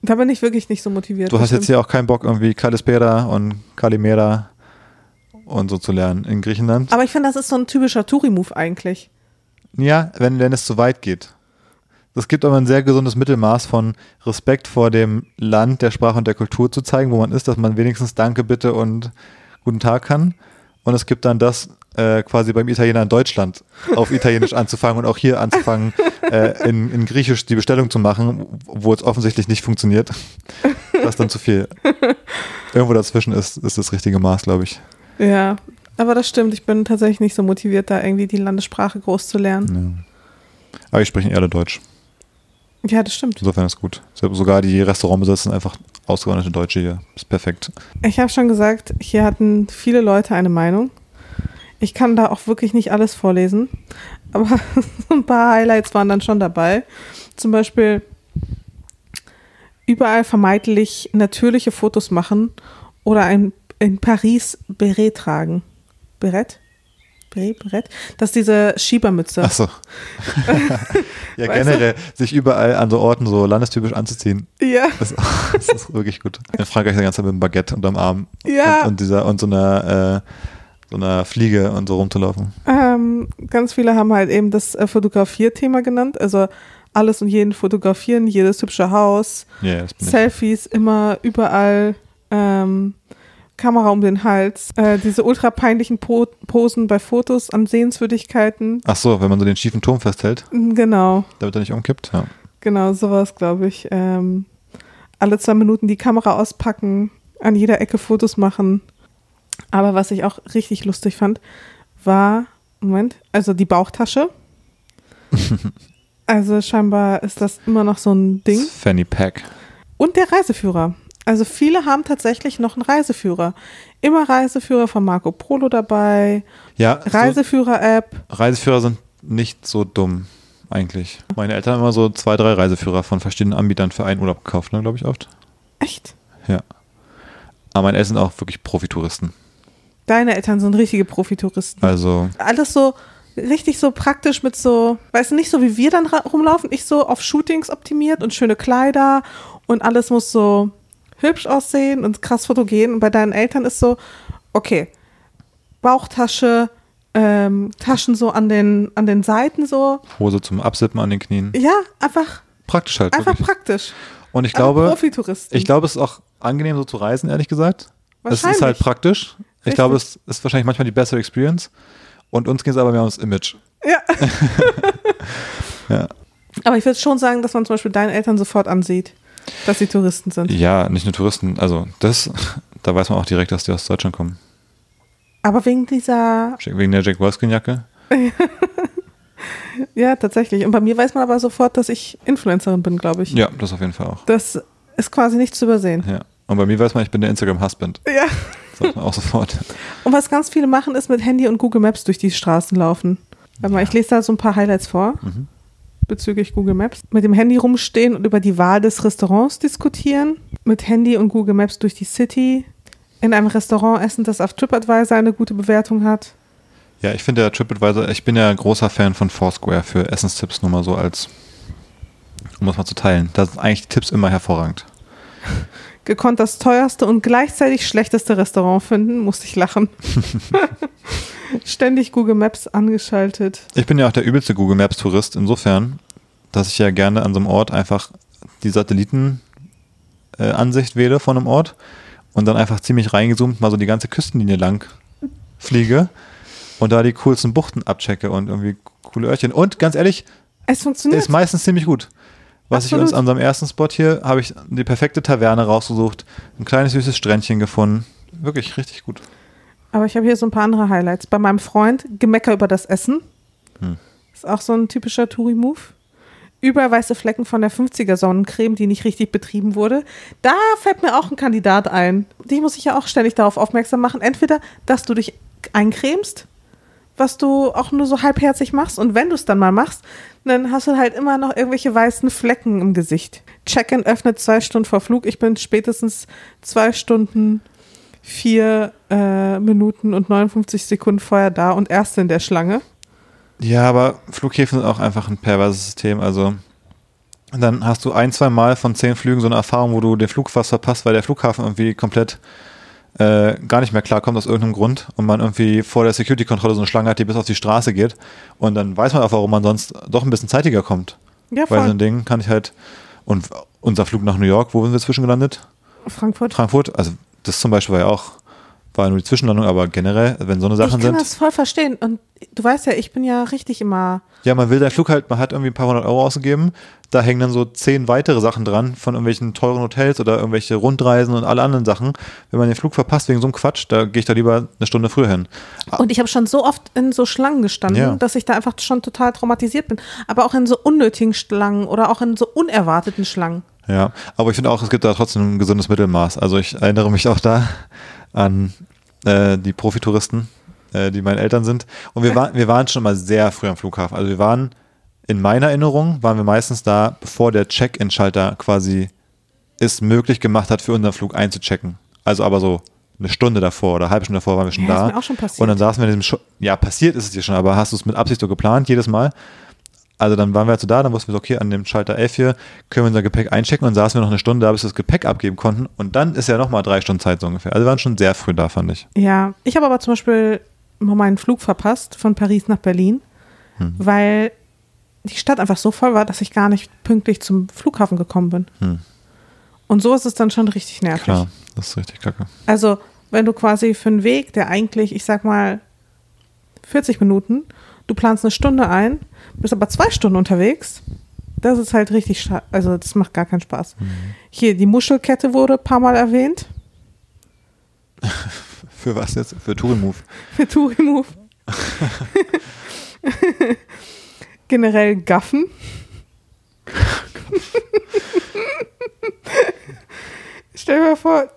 Da bin ich wirklich nicht so motiviert. Du hast jetzt stimmt. hier auch keinen Bock, irgendwie Kalispera und Kalimera und so zu lernen in Griechenland. Aber ich finde, das ist so ein typischer Touri-Move eigentlich. Ja, wenn, wenn es zu weit geht. Es gibt aber ein sehr gesundes Mittelmaß von Respekt vor dem Land, der Sprache und der Kultur zu zeigen, wo man ist, dass man wenigstens Danke, Bitte und Guten Tag kann. Und es gibt dann das äh, quasi beim Italiener in Deutschland auf Italienisch anzufangen und auch hier anzufangen, äh, in, in Griechisch die Bestellung zu machen, wo es offensichtlich nicht funktioniert. Das ist dann zu viel. Irgendwo dazwischen ist, ist das richtige Maß, glaube ich. Ja, aber das stimmt. Ich bin tatsächlich nicht so motiviert, da irgendwie die Landessprache groß zu lernen. Ja. Aber ich spreche eher Deutsch. Ja, das stimmt. Insofern ist gut. Sogar die Restaurantbesitzer sind einfach ausgewanderte Deutsche hier. Ist perfekt. Ich habe schon gesagt, hier hatten viele Leute eine Meinung. Ich kann da auch wirklich nicht alles vorlesen, aber ein paar Highlights waren dann schon dabei. Zum Beispiel überall vermeidlich natürliche Fotos machen oder ein, in Paris Beret tragen. Beret? Beret, Beret? Das ist diese Schiebermütze. Achso. ja, generell sich überall an so Orten so landestypisch anzuziehen. Ja, Das, das ist wirklich gut. In Frankreich ist der ganze Zeit mit einem Baguette unterm Arm Ja. und, und dieser und so einer äh, so einer Fliege und so rumzulaufen. Ähm, ganz viele haben halt eben das äh, Fotografierthema genannt. Also alles und jeden fotografieren, jedes hübsche Haus, das bin ich. Selfies immer überall, ähm, Kamera um den Hals, äh, diese ultra peinlichen po Posen bei Fotos an Sehenswürdigkeiten. Ach so, wenn man so den schiefen Turm festhält, Mm, Genau, damit er nicht umkippt. Ja. genau, sowas glaube ich. Ähm, alle zwei Minuten die Kamera auspacken, an jeder Ecke Fotos machen. Aber was ich auch richtig lustig fand, war, Moment, also die Bauchtasche. also scheinbar ist das immer noch so ein Ding. Das Fanny Pack. Und der Reiseführer. Also viele haben tatsächlich noch einen Reiseführer. Immer Reiseführer von Marco Polo dabei, Ja, so, Reiseführer-App. Reiseführer sind nicht so dumm eigentlich. Meine Eltern haben immer so zwei, drei Reiseführer von verschiedenen Anbietern für einen Urlaub gekauft, ne, glaube ich oft. Echt? Ja. Aber meine Eltern sind auch wirklich Profitouristen. Deine Eltern sind richtige Profitouristen. Also, Alles so richtig so praktisch mit so, weißt du, nicht so wie wir dann rumlaufen, ich so auf Shootings optimiert und schöne Kleider und alles muss so hübsch aussehen und krass fotogen. Und bei deinen Eltern ist so, okay, Bauchtasche, ähm, Taschen so an den, an den Seiten so. Hose zum Absippen an den Knien. Ja, einfach, Praktisch halt. einfach wirklich. praktisch. Und ich glaube, ich glaube, es ist auch angenehm so zu reisen, ehrlich gesagt. Es ist halt praktisch. Ich Richtig. glaube, es ist wahrscheinlich manchmal die bessere Experience. Und uns geht es aber mehr ums Image. Ja. Ja. Aber ich würde schon sagen, dass man zum Beispiel deinen Eltern sofort ansieht, dass sie Touristen sind. Ja, nicht nur Touristen. Also, das, da weiß man auch direkt, dass die aus Deutschland kommen. Aber wegen dieser, Wegen der Jack Wolfskin-Jacke. ja, tatsächlich. Und bei mir weiß man aber sofort, dass ich Influencerin bin, glaube ich. Ja, das auf jeden Fall auch. Das ist quasi nicht zu übersehen. Ja. Und bei mir weiß man, ich bin der Instagram-Husband. Ja. Sagt man auch sofort. Und was ganz viele machen, ist mit Handy und Google Maps durch die Straßen laufen. Warte mal, ich lese da so ein paar Highlights vor Mhm. Bezüglich Google Maps. Mit dem Handy rumstehen und über die Wahl des Restaurants diskutieren. Mit Handy und Google Maps durch die City. In einem Restaurant essen, das auf TripAdvisor eine gute Bewertung hat. Ja, ich finde ja TripAdvisor, ich bin ja großer Fan von Foursquare für Essenstipps, nur mal so als, um das mal zu teilen. Da sind eigentlich die Tipps immer hervorragend. Gekonnt das teuerste und gleichzeitig schlechteste Restaurant finden, musste ich lachen. Ständig Google Maps angeschaltet. Ich bin ja auch der übelste Google Maps Tourist, insofern, dass ich ja gerne an so einem Ort einfach die Satellitenansicht äh, wähle von einem Ort und dann einfach ziemlich reingezoomt mal so die ganze Küstenlinie lang fliege und da die coolsten Buchten abchecke und irgendwie coole Örtchen. Und ganz ehrlich, Es funktioniert. ist meistens ziemlich gut. Was ich Absolut. uns an unserem ersten Spot hier, habe ich die perfekte Taverne rausgesucht, ein kleines süßes Strändchen gefunden. Wirklich richtig gut. Aber ich habe hier so ein paar andere Highlights. Bei meinem Freund Gemecker über das Essen. Hm. Ist auch so ein typischer Touri-Move. Überall weiße Flecken von der 50er Sonnencreme, die nicht richtig betrieben wurde. Da fällt mir auch ein Kandidat ein. Die muss ich ja auch ständig darauf aufmerksam machen. Entweder, dass du dich eincremst, was du auch nur so halbherzig machst. Und wenn du es dann mal machst, dann hast du halt immer noch irgendwelche weißen Flecken im Gesicht. Check-in öffnet zwei Stunden vor Flug. Ich bin spätestens zwei Stunden, vier äh, Minuten und 59 Sekunden vorher da und erst in der Schlange. Ja, aber Flughäfen sind auch einfach ein perverses System. Also dann hast du ein, zwei Mal von zehn Flügen so eine Erfahrung, wo du den Flug fast verpasst, weil der Flughafen irgendwie komplett äh, gar nicht mehr klarkommt aus irgendeinem Grund und man irgendwie vor der Security-Kontrolle so eine Schlange hat, die bis auf die Straße geht. Und dann weiß man auch, warum man sonst doch ein bisschen zeitiger kommt. Ja, Weil so voll. ein Ding kann ich halt. Und unser Flug nach New York, wo sind wir zwischengelandet? Frankfurt. Frankfurt. Also das zum Beispiel war ja auch, war nur die Zwischenlandung, aber generell, wenn so eine Sachen ich kann sind. das voll verstehen. Und du weißt ja, ich bin ja richtig immer. Ja, man will seinen Flug halt, man hat irgendwie ein paar hundert Euro ausgegeben. Da hängen dann so zehn weitere Sachen dran von irgendwelchen teuren Hotels oder irgendwelche Rundreisen und alle anderen Sachen. Wenn man den Flug verpasst wegen so einem Quatsch, da gehe ich da lieber eine Stunde früher hin. Und ich habe schon so oft in so Schlangen gestanden, Ja. dass ich da einfach schon total traumatisiert bin. Aber auch in so unnötigen Schlangen oder auch in so unerwarteten Schlangen. Ja, aber ich finde auch, es gibt da trotzdem ein gesundes Mittelmaß. Also ich erinnere mich auch da an äh, die Profitouristen, äh, die meine Eltern sind. Und wir, waren wir waren schon mal sehr früh am Flughafen. Also wir waren, in meiner Erinnerung, waren wir meistens da, bevor der Check-in-Schalter quasi es möglich gemacht hat, für unseren Flug einzuchecken. Also aber so eine Stunde davor oder eine halbe Stunde davor waren wir schon Ja, ist da. mir auch schon passiert. Und dann saßen wir in diesem, Sch ja, passiert ist es dir schon, aber hast du es mit Absicht so geplant, jedes Mal? Also dann waren wir also da, dann wussten wir so, okay, an dem Schalter 11 hier können wir unser Gepäck einchecken und saßen wir noch eine Stunde da, bis wir das Gepäck abgeben konnten und dann ist ja nochmal drei Stunden Zeit so ungefähr. Also wir waren schon sehr früh da, fand ich. Ja, ich habe aber zum Beispiel mal meinen Flug verpasst von Paris nach Berlin, Hm. weil die Stadt einfach so voll war, dass ich gar nicht pünktlich zum Flughafen gekommen bin. Hm. Und so ist es dann schon richtig nervig. Klar, das ist richtig kacke. Also, wenn du quasi für einen Weg, der eigentlich, ich sag mal, 40 Minuten, du planst eine Stunde ein, bist aber zwei Stunden unterwegs, das ist halt richtig, also das macht gar keinen Spaß. Hier, die Muschelkette wurde ein paar Mal erwähnt. Für was jetzt? Für Touring-Move. Für Touri-Move. Generell Gaffen. Stell dir mal vor,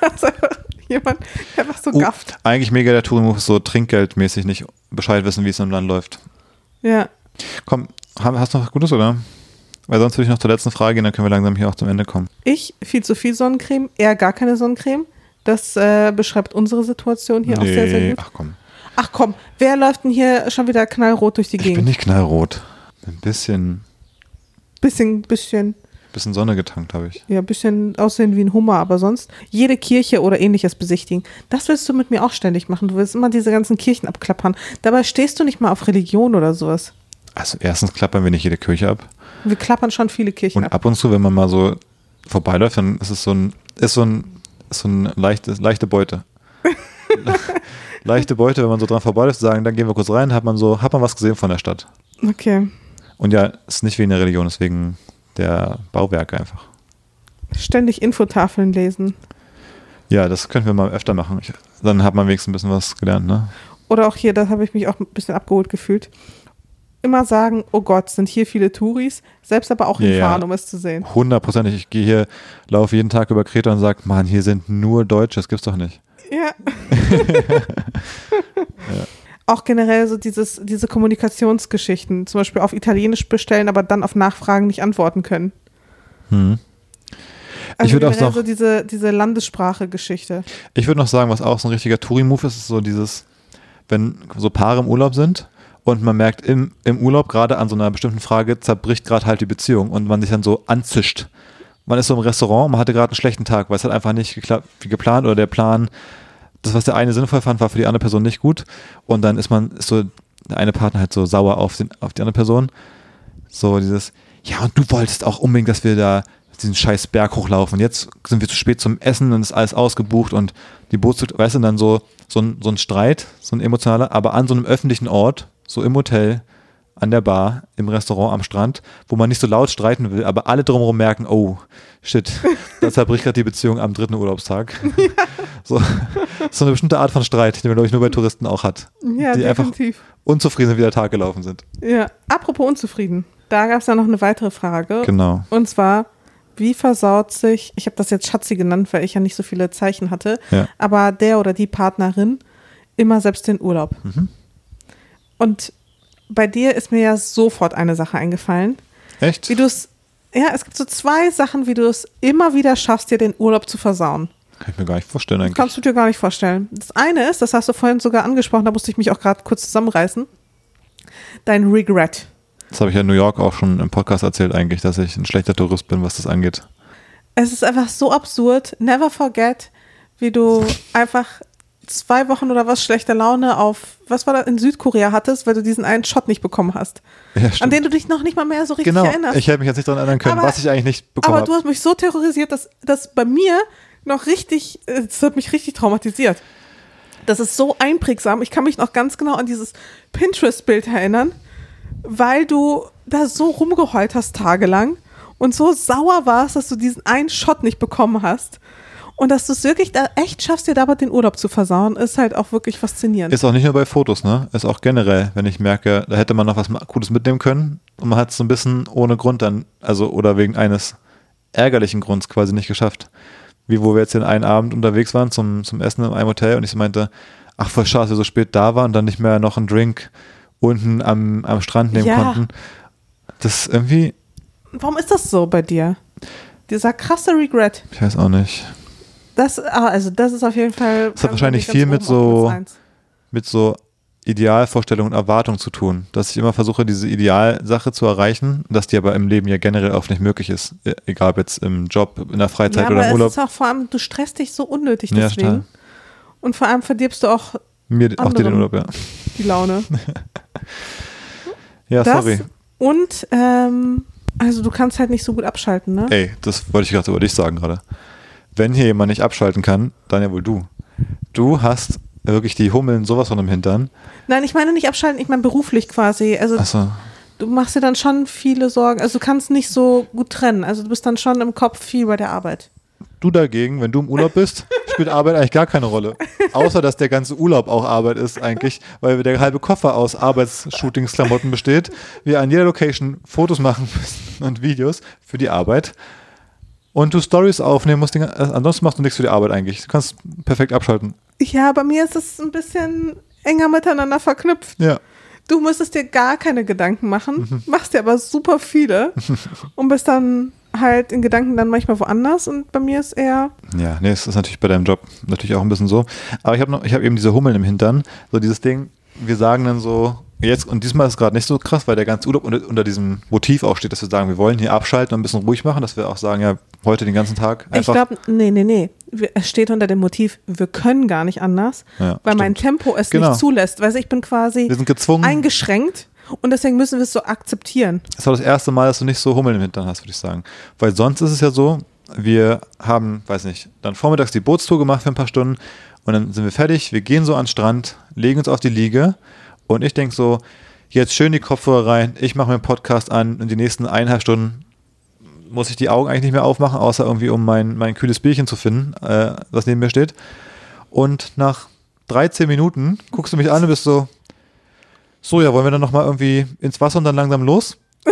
da ist einfach jemand, der einfach so Oh, gafft. eigentlich mega der Touring-Move ist so trinkgeldmäßig nicht Bescheid wissen, wie es im Land läuft. Ja. Komm, hast du noch was Gutes, oder? Weil sonst würde ich noch zur letzten Frage gehen, dann können wir langsam hier auch zum Ende kommen. Ich viel zu viel Sonnencreme, er gar keine Sonnencreme. Das äh, beschreibt unsere Situation hier auch sehr, sehr gut. ach komm. Ach komm, wer läuft denn hier schon wieder knallrot durch die Ich bin Gegend? nicht knallrot. Ein bisschen, Bisschen, bisschen, bisschen Sonne getankt habe ich. ja, bisschen aussehen wie ein Hummer, aber sonst jede Kirche oder ähnliches besichtigen. Das willst du mit mir auch ständig machen. Du willst immer diese ganzen Kirchen abklappern. Dabei stehst du nicht mal auf Religion oder sowas. Also erstens klappern wir nicht jede Kirche ab. Wir klappern schon viele Kirchen Und ab. ab und zu, wenn man mal so vorbeiläuft, dann ist es so ein, ist so ein, ist so ein leichtes, leichte Beute. leichte Beute, wenn man so dran vorbeiläuft, sagen, dann gehen wir kurz rein, hat man so, hat man was gesehen von der Stadt. Okay. Und ja, ist nicht wegen der Religion, ist wegen der Bauwerke einfach. Ständig Infotafeln lesen. Ja, das könnten wir mal öfter machen. Ich, dann hat man wenigstens ein bisschen was gelernt, ne? Oder auch hier, da habe ich mich auch ein bisschen abgeholt gefühlt. Immer sagen, oh Gott, sind hier viele Touris, selbst aber auch Ja, hinfahren, ja. um es zu sehen. Hundertprozentig. Ich gehe hier, laufe jeden Tag über Kreta und sage, Mann, hier sind nur Deutsche, das gibt's doch nicht. Ja. Auch generell so dieses, diese Kommunikationsgeschichten, zum Beispiel auf Italienisch bestellen, aber dann auf Nachfragen nicht antworten können. Hm. Also Ich würd auch noch- so diese, diese Landessprache-Geschichte. Ich würde noch sagen, was auch so ein richtiger Touri-Move ist, ist so dieses, wenn so Paare im Urlaub sind und man merkt im, im Urlaub gerade an so einer bestimmten Frage zerbricht gerade halt die Beziehung und man sich dann so anzischt. Man ist so im Restaurant, man hatte gerade einen schlechten Tag, weil es hat einfach nicht geklappt, wie geplant oder der Plan, das, was der eine sinnvoll fand, war für die andere Person nicht gut und dann ist man, ist so der eine Partner halt so sauer auf, den, auf die andere Person. So dieses, ja und du wolltest auch unbedingt, dass wir da diesen scheiß Berg hochlaufen. Jetzt sind wir zu spät zum Essen und ist alles ausgebucht und die Boots, weißt du, dann so, so, ein, so ein Streit, so ein emotionaler, aber an so einem öffentlichen Ort, so im Hotel, an der Bar, im Restaurant, am Strand, wo man nicht so laut streiten will, aber alle drumherum merken, oh, shit, da zerbricht gerade die Beziehung am dritten Urlaubstag. So, so eine bestimmte Art von Streit, die man, glaube ich, nur bei Touristen auch hat. Ja, die einfach definitiv. unzufrieden sind, wie der Tag gelaufen sind. Ja. Apropos unzufrieden. Da gab es ja noch eine weitere Frage. Genau. Und zwar, wie versaut sich, ich habe das jetzt Schatzi genannt, weil ich ja nicht so viele Zeichen hatte, Ja. aber der oder die Partnerin immer selbst den Urlaub. Mhm. Und bei dir ist mir ja sofort eine Sache eingefallen, Echt? wie du es, ja, es gibt so zwei Sachen, wie du es immer wieder schaffst, dir den Urlaub zu versauen. Kann ich mir gar nicht vorstellen eigentlich. Kannst du dir gar nicht vorstellen. Das eine ist, das hast du vorhin sogar angesprochen, da musste ich mich auch gerade kurz zusammenreißen, dein Regret. Das habe ich ja in New York auch schon im Podcast erzählt eigentlich, dass ich ein schlechter Tourist bin, was das angeht. Es ist einfach so absurd. Never forget, wie du einfach zwei Wochen oder was schlechter Laune auf, was war da in Südkorea hattest, weil du diesen einen Shot nicht bekommen hast. Ja, An den du dich noch nicht mal mehr so richtig genau. erinnerst. Ich hätte mich jetzt nicht daran erinnern können, Aber- was ich eigentlich nicht bekommen Aber du habe. hast mich so terrorisiert, dass das bei mir noch richtig, äh, das hat mich richtig traumatisiert. Das ist so einprägsam. Ich kann mich noch ganz genau an dieses Pinterest-Bild erinnern, weil du da so rumgeheult hast tagelang und so sauer warst, dass du diesen einen Shot nicht bekommen hast. Und dass du es wirklich da echt schaffst, dir dabei den Urlaub zu versauen, ist halt auch wirklich faszinierend. Ist auch nicht nur bei Fotos, ne? Ist auch generell, wenn ich merke, da hätte man noch was Cooles mitnehmen können und man hat es so ein bisschen ohne Grund dann, also oder wegen eines ärgerlichen Grunds quasi nicht geschafft. Wie wo wir jetzt den einen Abend unterwegs waren zum, zum Essen in einem Hotel und ich so meinte, ach voll schade, dass wir so spät da waren und dann nicht mehr noch einen Drink unten am, am Strand nehmen Ja. konnten. Das ist irgendwie, Warum ist das so bei dir? Dieser krasse Regret. ich weiß auch nicht. Das, ah, also das ist auf jeden Fall. Das hat wahrscheinlich viel mit so- mit so Idealvorstellungen und Erwartungen zu tun. Dass ich immer versuche, diese Idealsache zu erreichen, dass die aber im Leben ja generell oft nicht möglich ist. E- Egal ob jetzt im Job, in der Freizeit ja, oder im Urlaub. es ist auch vor allem, du stresst dich so unnötig Ja, deswegen. total. und vor allem verdirbst du auch Mir auch dir den. Urlaub, ja. die Laune. Ja, Das sorry. Und, ähm, also du kannst halt nicht so gut abschalten, ne? Ey, das wollte ich gerade über dich sagen gerade. Wenn hier jemand nicht abschalten kann, dann ja wohl du. Du hast wirklich die Hummeln sowas von im Hintern. Nein, ich meine nicht abschalten, ich meine beruflich quasi. Also Achso, du machst dir dann schon viele Sorgen. Also du kannst nicht so gut trennen. Also du bist dann schon im Kopf viel bei der Arbeit. du dagegen, wenn du im Urlaub bist, spielt Arbeit eigentlich gar keine Rolle. Außer, dass der ganze Urlaub auch Arbeit ist eigentlich, weil der halbe Koffer aus Arbeitsshootings-Klamotten besteht. Wir an jeder Location Fotos machen müssen und Videos für die Arbeit. Und du Stories aufnehmen musst, den, äh, ansonsten machst du nichts für die Arbeit eigentlich. Du kannst perfekt abschalten. Ja, bei mir ist es ein bisschen enger miteinander verknüpft. Ja. Du müsstest dir gar keine Gedanken machen, Mhm. machst dir aber super viele und bist dann halt in Gedanken dann manchmal woanders und bei mir ist eher, Ja, nee, es ist natürlich bei deinem Job natürlich auch ein bisschen so. Aber ich habe noch, ich habe eben diese Hummeln im Hintern, so dieses Ding, wir sagen dann so, jetzt, und diesmal ist es gerade nicht so krass, weil der ganze Urlaub unter, unter diesem Motiv auch steht, dass wir sagen, wir wollen hier abschalten und ein bisschen ruhig machen, dass wir auch sagen, ja, heute den ganzen Tag ich einfach. glaube, nee, nee, nee. Es steht unter dem Motiv, wir können gar nicht anders, Ja, weil mein stimmt. Tempo es Genau. nicht zulässt. Weißt du, ich bin quasi wir sind gezwungen. eingeschränkt und deswegen müssen wir es so akzeptieren. Das war das erste Mal, dass du nicht so Hummeln im Hintern hast, würde ich sagen. Weil sonst ist es ja so, wir haben, weiß nicht, dann vormittags die Bootstour gemacht für ein paar Stunden und dann sind wir fertig, wir gehen so an den Strand, legen uns auf die Liege und ich denke so, jetzt schön die Kopfhörer rein, ich mache mir einen Podcast an und die nächsten eineinhalb Stunden muss ich die Augen eigentlich nicht mehr aufmachen, außer irgendwie um mein, mein kühles Bierchen zu finden, äh, was neben mir steht. Und nach 13 Minuten guckst du mich an und bist so, so, ja, wollen wir dann nochmal irgendwie ins Wasser und dann langsam los?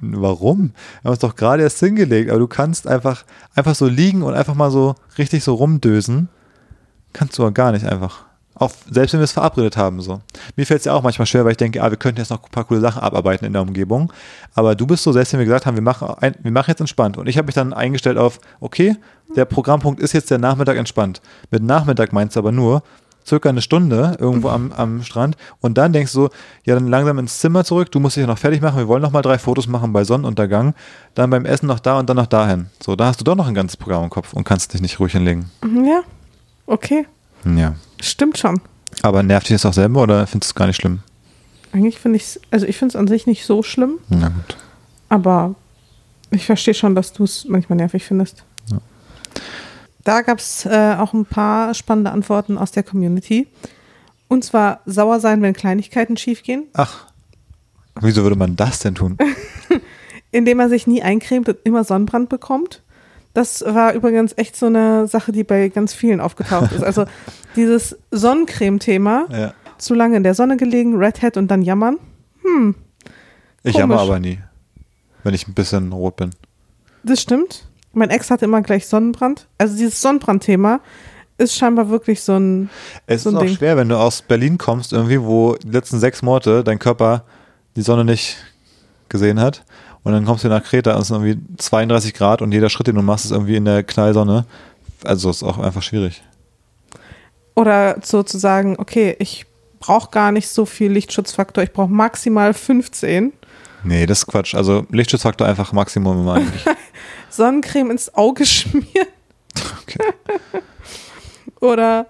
Warum? Wir haben uns doch gerade erst hingelegt, aber du kannst einfach, einfach so liegen und einfach mal so richtig so rumdösen. Kannst du aber gar nicht einfach. Auch, selbst wenn wir es verabredet haben, so. Mir fällt es ja auch manchmal schwer, weil ich denke, ah, wir könnten jetzt noch ein paar coole Sachen abarbeiten in der Umgebung. Aber du bist so, selbst wenn wir gesagt haben, wir machen, ein, wir machen jetzt entspannt. Und ich habe mich dann eingestellt auf, okay, der Programmpunkt ist jetzt der Nachmittag entspannt. Mit Nachmittag meinst du aber nur, circa eine Stunde irgendwo am, am Strand und dann denkst du, ja, dann langsam ins Zimmer zurück, du musst dich noch fertig machen, wir wollen noch mal drei Fotos machen bei Sonnenuntergang, dann beim Essen noch da und dann noch dahin. So, da hast du doch noch ein ganzes Programm im Kopf und kannst dich nicht ruhig hinlegen. Ja, okay. Ja. Stimmt schon. Aber nervt dich das auch selber oder findest du es gar nicht schlimm? Eigentlich finde ich es, also ich finde es an sich nicht so schlimm, Na gut. aber ich verstehe schon, dass du es manchmal nervig findest. Ja. Da gab es äh, auch ein paar spannende Antworten aus der Community. Und zwar sauer sein, wenn Kleinigkeiten schiefgehen, Ach, wieso würde man das denn tun? indem er sich nie eincremt und immer Sonnenbrand bekommt. Das war übrigens echt so eine Sache, die bei ganz vielen aufgetaucht ist. Also dieses Sonnencreme-Thema, ja. zu lange in der Sonne gelegen, Red Hat und dann jammern. Hm, Ich Komisch. jammer aber nie, wenn ich ein bisschen rot bin. das stimmt. Mein Ex hatte immer gleich Sonnenbrand. Also dieses Sonnenbrand-Thema ist scheinbar wirklich so ein Es So ist ein auch Ding. schwer, wenn du aus Berlin kommst, irgendwie, wo die letzten sechs Monate dein Körper die Sonne nicht gesehen hat. Und dann kommst du nach Kreta und es sind irgendwie 32 Grad und jeder Schritt, den du machst, ist irgendwie in der Knallsonne. Also ist auch einfach schwierig. Oder so zu sagen, okay, ich brauche gar nicht so viel Lichtschutzfaktor, ich brauche maximal 15. Nee, das ist Quatsch. Also Lichtschutzfaktor einfach Maximum immer eigentlich. Sonnencreme ins Auge schmieren. Okay. Oder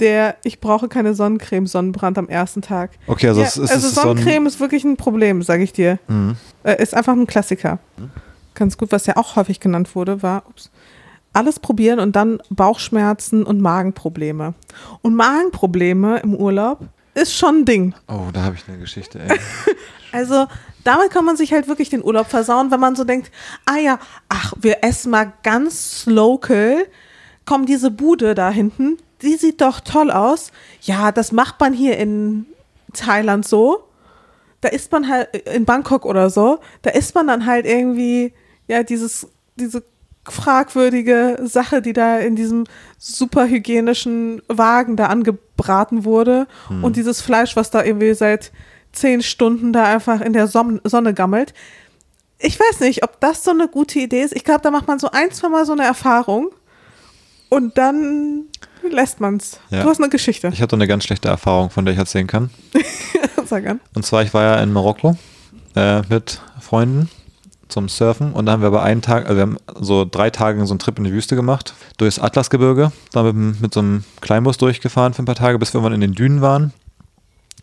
der, ich brauche keine Sonnencreme, Sonnenbrand am ersten Tag. Okay, also ja, es ist also es so ein- Sonnencreme ist wirklich ein Problem, sage ich dir. Mhm. Äh, ist einfach ein Klassiker. Ganz gut, was ja auch häufig genannt wurde, war ups, alles probieren und dann Bauchschmerzen und Magenprobleme. Und Magenprobleme im Urlaub ist schon ein Ding. Oh, da habe ich eine Geschichte, ey. Also damit kann man sich halt wirklich den Urlaub versauen, wenn man so denkt, ah ja, ach, wir essen mal ganz local. Komm, diese Bude da hinten, die sieht doch toll aus. Ja, das macht man hier in Thailand so. Da isst man halt in Bangkok oder so, da isst man dann halt irgendwie, ja, dieses, diese fragwürdige Sache, die da in diesem super hygienischen Wagen da angebraten wurde und dieses Fleisch, was da irgendwie seit zehn Stunden da einfach in der Son Sonne gammelt. Ich weiß nicht, ob das so eine gute Idee ist. Ich glaube, da macht man so ein, zwei Mal so eine Erfahrung und dann lässt man's. Ja. Du hast eine Geschichte. Ich hatte eine ganz schlechte Erfahrung, von der ich erzählen kann. Sag an. Und zwar, ich war ja in Marokko äh, mit Freunden zum Surfen und da haben wir aber einen Tag, also wir haben so drei Tage so einen Trip in die Wüste gemacht, durchs Atlasgebirge, da mit, mit so einem Kleinbus durchgefahren für ein paar Tage, bis wir irgendwann in den Dünen waren.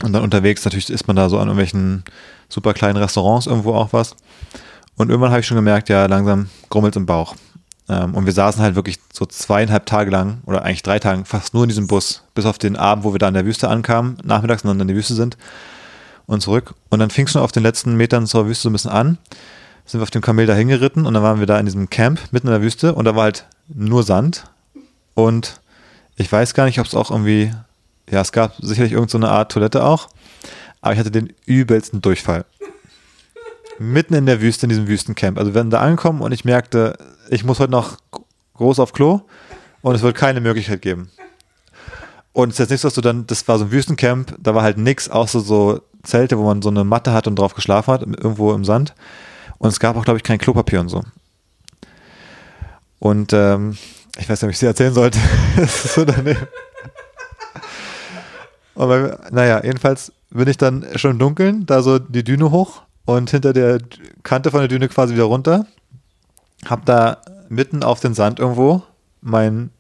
Und dann unterwegs natürlich ist man da so an irgendwelchen super kleinen Restaurants irgendwo auch was. Und irgendwann habe ich schon gemerkt, ja, langsam grummelt im Bauch. Ähm, und wir saßen halt wirklich so zweieinhalb Tage lang oder eigentlich drei Tage fast nur in diesem Bus, bis auf den Abend, wo wir da in der Wüste ankamen, nachmittags und dann in der Wüste sind und zurück. Und dann fing es schon auf den letzten Metern zur Wüste so ein bisschen an. Sind wir auf dem Kamel da hingeritten und dann waren wir da in diesem Camp mitten in der Wüste und da war halt nur Sand. Und ich weiß gar nicht, ob es auch irgendwie, ja, es gab sicherlich irgendeine so Art Toilette auch, aber ich hatte den übelsten Durchfall. Mitten in der Wüste, in diesem Wüstencamp. Also wir sind da angekommen und ich merkte, ich muss heute noch groß auf Klo und es wird keine Möglichkeit geben. Und es ist jetzt nicht so, dass du dann, das war so ein Wüstencamp, da war halt nix, außer so Zelte, wo man so eine Matte hat und drauf geschlafen hat, irgendwo im Sand. Und es gab auch, glaube ich, kein Klopapier und so. Und ähm, ich weiß nicht, ob ich sie erzählen sollte. so daneben. Und naja, jedenfalls bin ich dann schon im Dunkeln, da so die Düne hoch und hinter der Kante von der Düne quasi wieder runter. Hab da mitten auf den Sand irgendwo mein,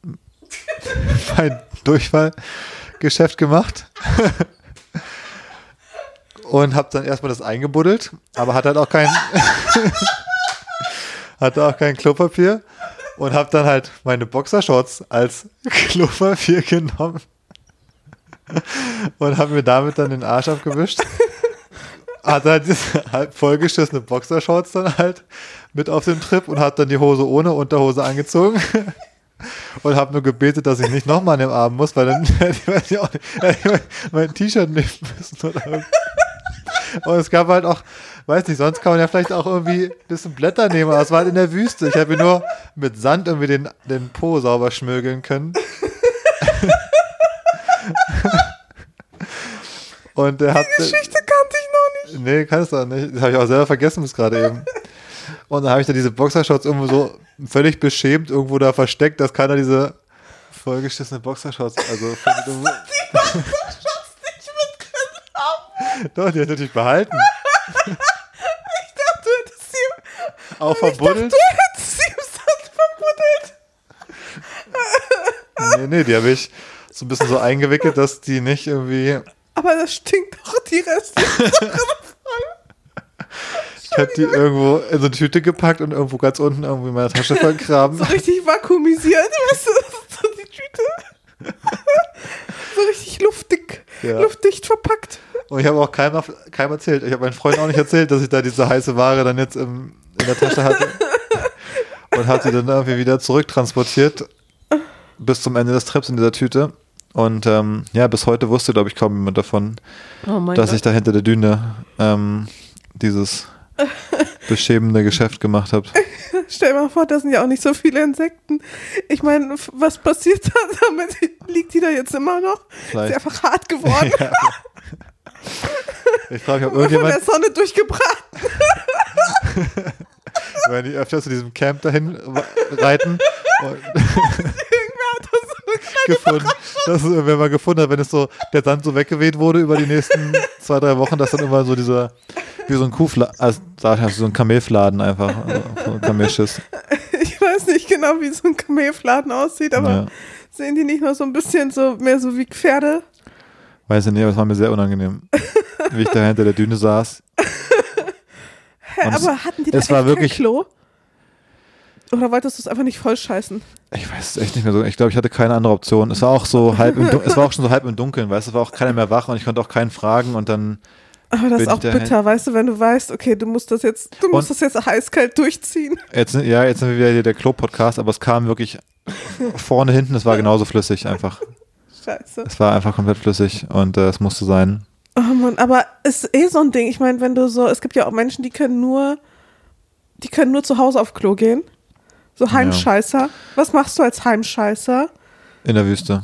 mein Durchfallgeschäft gemacht. und hab dann erstmal das eingebuddelt, aber hat halt auch kein hatte auch kein Klopapier und hab dann halt meine Boxershorts als Klopapier genommen und habe mir damit dann den Arsch abgewischt. Hatte halt diese halb vollgeschissene Boxershorts dann halt mit auf dem Trip und hat dann die Hose ohne Unterhose angezogen. Und habe nur gebetet, dass ich nicht nochmal an dem Abend muss, weil dann hätte ich, weiß auch nicht, hätte ich mein- T-Shirt nehmen müssen oder irgend- Und es gab halt auch, weiß nicht, sonst kann man ja vielleicht auch irgendwie ein bisschen Blätter nehmen, aber es war halt in der Wüste. Ich habe nur mit Sand irgendwie den, den Po sauber schmögeln können. Und er hat. Die Geschichte kannte ich noch nicht. Nee, kannst du auch nicht. Das habe ich auch selber vergessen bis gerade eben. Und dann habe ich da diese Boxershorts irgendwo so völlig beschämt irgendwo da versteckt, dass keiner diese vollgeschissene Boxershorts, also die Boxershorts nicht mitgenommen haben. Doch, die hat natürlich behalten. Ich dachte, du hättest sie, Auch ich dachte, verbuddelt. du hättest sie im Sand verbuddelt. Nee, nee, die habe ich so ein bisschen so eingewickelt, dass die nicht irgendwie. Aber das stinkt doch die Reste. Ich habe die irgendwo in so eine Tüte gepackt und irgendwo ganz unten irgendwo in meiner Tasche vergraben. so richtig vakuumisiert, weißt du, so die Tüte. so richtig luftig, Ja. luftdicht verpackt. Und ich habe auch keinem, keinem erzählt. Ich habe meinen Freunden auch nicht erzählt, dass ich da diese heiße Ware dann jetzt im, in der Tasche hatte. Und habe sie dann irgendwie wieder zurücktransportiert bis zum Ende des Trips in dieser Tüte. Und ähm, ja, bis heute wusste, glaube ich, kaum jemand davon, Oh dass ich da hinter der Düne ähm, dieses beschämende Geschäft gemacht habe. Stell dir mal vor, da sind ja auch nicht so viele Insekten. Ich meine, was passiert da damit? Liegt die da jetzt immer noch? Ist Vielleicht. sie einfach hart geworden? Ja. Ich frage mich, ob Von der irgendjemand, Sonne durchgebraten. wenn die öfter zu diesem Camp dahin reiten und Irgendwer hat da so eine kleine gefunden, dass es, wenn man gefunden hat, wenn es so der Sand so weggeweht wurde über die nächsten zwei, drei Wochen, dass dann immer so dieser, wie so ein Kuhfladen, also hast du so ein Kamelfladen einfach, also so ein Kamelschiss. Ich weiß nicht genau, wie so ein Kamelfladen aussieht, aber Ja. sehen die nicht nur so ein bisschen so mehr so wie Pferde? Weiß ich nicht, aber es war mir sehr unangenehm, wie ich da hinter der Düne saß. Hä, Und es- aber hatten die da es war wirklich- Klo? Oder wolltest du es einfach nicht voll scheißen? Ich weiß es echt nicht mehr so. Ich glaube, ich hatte keine andere Option. Es war auch so halb im Dun es war auch schon so halb im Dunkeln, weißt du, es war auch keiner mehr wach und ich konnte auch keinen fragen und dann, Aber das ist auch bitter, weißt du, wenn du weißt, okay, du musst das jetzt, du musst Und- das jetzt heiß-kalt durchziehen. jetzt, ja, jetzt sind wir wieder hier der Klo-Podcast, aber es kam wirklich vorne, hinten, es war genauso flüssig einfach. Scheiße. Es war einfach komplett flüssig und äh, es musste sein. Oh Mann, aber es ist eh so ein Ding. Ich meine, wenn du so, es gibt ja auch Menschen, die können nur, die können nur zu Hause auf Klo gehen. So Heimscheißer. Was machst du als Heimscheißer? In der Wüste.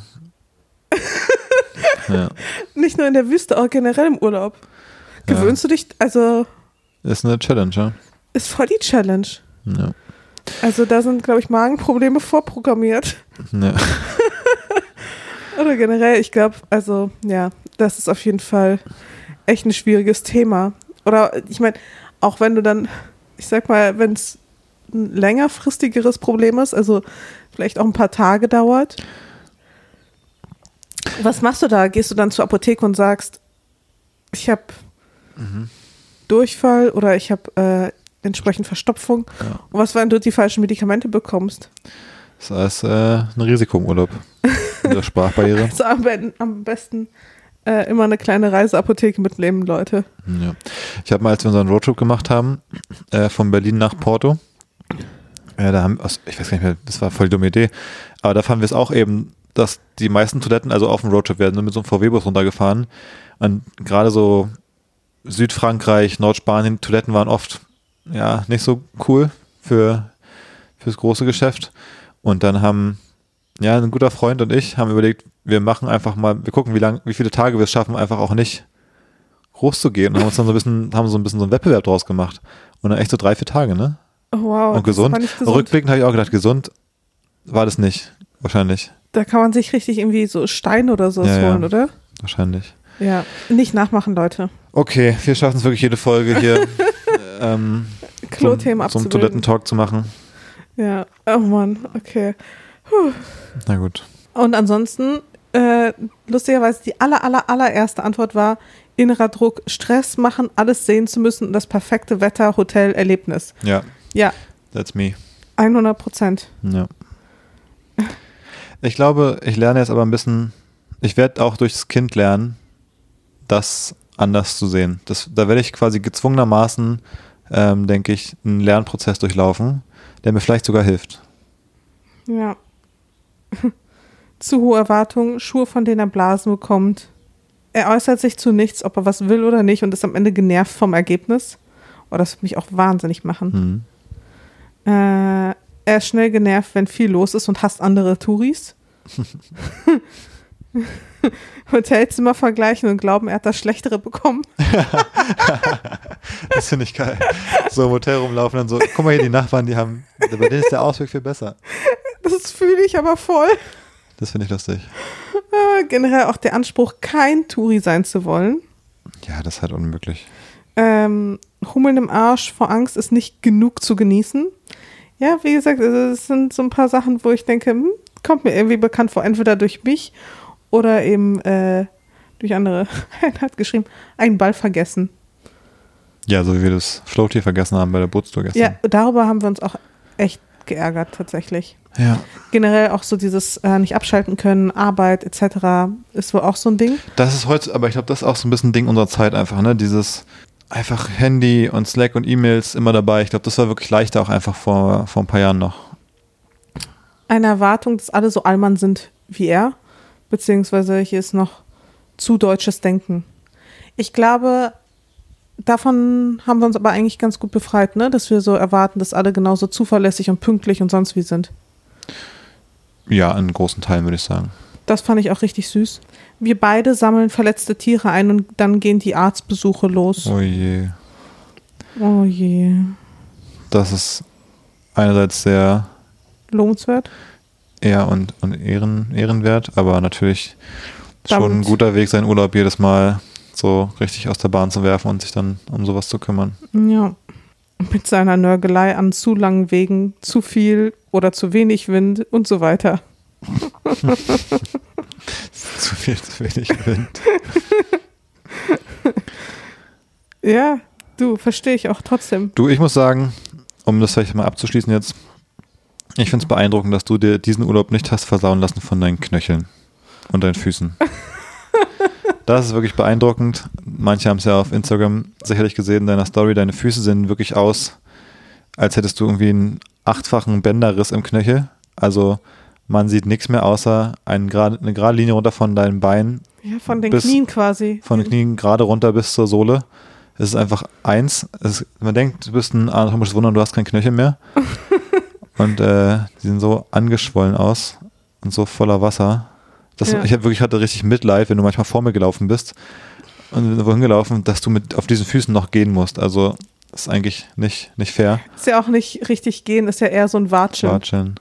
ja. Nicht nur in der Wüste, auch generell im Urlaub. Ja. Gewöhnst du dich, also Ist eine Challenge, ja. ist voll die Challenge. ja. Also da sind, glaube ich, Magenprobleme vorprogrammiert. ja. Oder generell, ich glaube, also ja, das ist auf jeden Fall echt ein schwieriges Thema. Oder ich meine, auch wenn du dann, ich sag mal, wenn es ein längerfristigeres Problem ist, also vielleicht auch ein paar Tage dauert. Was machst du da? Gehst du dann zur Apotheke und sagst, ich habe Durchfall oder ich habe äh, entsprechend Verstopfung? Ja. Und was, wenn du die falschen Medikamente bekommst? Das heißt, äh, ein Risiko im Urlaub. Der Sprachbarriere. Also am, am besten äh, immer eine kleine Reiseapotheke mitnehmen, Leute. Ja. Ich habe mal, als wir unseren Roadtrip gemacht haben, äh, von Berlin nach Porto, ja, da haben, ich weiß gar nicht mehr, das war voll die dumme Idee, aber da fanden wir es auch eben, dass die meisten Toiletten, also auf dem Roadtrip, werden mit so einem VW-Bus runtergefahren. Und gerade so Südfrankreich, Nordspanien, Toiletten waren oft ja nicht so cool für fürs große Geschäft. Und dann haben ja ein guter Freund und ich haben überlegt, wir machen einfach mal, wir gucken, wie lang, wie viele Tage wir es schaffen, einfach auch nicht groß zu gehen und haben uns dann so ein bisschen, haben so ein bisschen so einen Wettbewerb draus gemacht. Und dann echt so drei, vier Tage, ne? Wow. und gesund. gesund. Rückblickend habe ich auch gedacht, gesund war das nicht. Wahrscheinlich. Da kann man sich richtig irgendwie so Steine oder so Ja, ja. holen, oder? Wahrscheinlich. Ja. Nicht nachmachen, Leute. Okay, wir schaffen es wirklich jede Folge hier ähm, Klo-Themen zum, zum abzubilden. Toilettentalk zu machen. Ja. Oh Mann, okay. Na gut. Und ansonsten, äh, lustigerweise, die aller, aller, allererste Antwort war, innerer Druck, Stress machen, alles sehen zu müssen und das perfekte Wetter, Hotel, Erlebnis. Ja, Ja, that's me. 100 Prozent. Ja. Ich glaube, ich lerne jetzt aber ein bisschen, ich werde auch durchs Kind lernen, das anders zu sehen. Das, da werde ich quasi gezwungenermaßen, ähm, denke ich, einen Lernprozess durchlaufen, der mir vielleicht sogar hilft. Ja. Zu hohe Erwartungen, Schuhe, von denen er Blasen bekommt. er äußert sich zu nichts, ob er was will oder nicht und ist am Ende genervt vom Ergebnis. Oh, das würde mich auch wahnsinnig machen. Hm. Äh, er ist schnell genervt, wenn viel los ist und hasst andere Touris. Hotelzimmer vergleichen und glauben, er hat das Schlechtere bekommen. Das finde ich geil. So im Hotel rumlaufen und so, guck mal hier, die Nachbarn, die haben, bei denen ist der Ausweg viel besser. Das fühle ich aber voll. Das finde ich lustig. Äh, generell auch der Anspruch, kein Touri sein zu wollen. Ja, das ist halt unmöglich. Ähm, Hummeln im Arsch vor Angst ist nicht genug zu genießen. Ja, wie gesagt, also es sind so ein paar Sachen, wo ich denke, hm, kommt mir irgendwie bekannt vor, entweder durch mich oder eben äh, durch andere. Einer hat geschrieben, einen Ball vergessen. Ja, so wie wir das Floaty vergessen haben bei der Bootstour gestern. Ja, darüber haben wir uns auch echt geärgert tatsächlich. ja. Generell auch so dieses äh, nicht abschalten können, Arbeit etc. ist wohl auch so ein Ding. Das ist heute, aber ich glaube, das ist auch so ein bisschen ein Ding unserer Zeit einfach, ne? Dieses einfach Handy und Slack und E-Mails immer dabei. Ich glaube, das war wirklich leichter auch einfach vor, vor ein paar Jahren noch. Eine Erwartung, dass alle so Allmann sind wie er, beziehungsweise hier ist noch zu deutsches Denken. Ich glaube, davon haben wir uns aber eigentlich ganz gut befreit, ne? dass wir so erwarten, dass alle genauso zuverlässig und pünktlich und sonst wie sind. Ja, in großen Teilen würde ich sagen. Das fand ich auch richtig süß. Wir beide sammeln verletzte Tiere ein und dann gehen die Arztbesuche los. Oh je. Oh je. Das ist einerseits sehr Lohnenswert. ehr und, und ehren, ehrenwert, aber natürlich schon ein Damit- guter Weg, seinen Urlaub jedes Mal so richtig aus der Bahn zu werfen und sich dann um sowas zu kümmern. Ja. Mit seiner Nörgelei an zu langen Wegen, zu viel oder zu wenig Wind und so weiter. Zu viel, zu wenig Wind. Ja, du, verstehe ich auch trotzdem. Du, ich muss sagen, um das vielleicht mal abzuschließen jetzt, ich finde es beeindruckend, dass du dir diesen Urlaub nicht hast versauen lassen von deinen Knöcheln und deinen Füßen. Das ist wirklich beeindruckend. Manche haben es ja auf Instagram sicherlich gesehen, in deiner Story, deine Füße sehen wirklich aus, als hättest du irgendwie einen achtfachen Bänderriss im Knöchel. Also man sieht nichts mehr außer einen eine gerade Linie runter von deinen Beinen, Ja, von den Bis- Knien quasi. von den Knien gerade runter bis zur Sohle. Es ist einfach eins. Es man denkt, du bist ein anatomisches Wunder und du hast kein Knöchel mehr. und äh, die sehen so angeschwollen aus und so voller Wasser. Das, Ja. Ich hab wirklich hatte richtig Mitleid, wenn du manchmal vor mir gelaufen bist und wohin gelaufen, dass du mit auf diesen Füßen noch gehen musst. Also ist eigentlich nicht, nicht fair. Ist ja auch nicht richtig gehen, ist ja eher so ein Watschen. Watschen.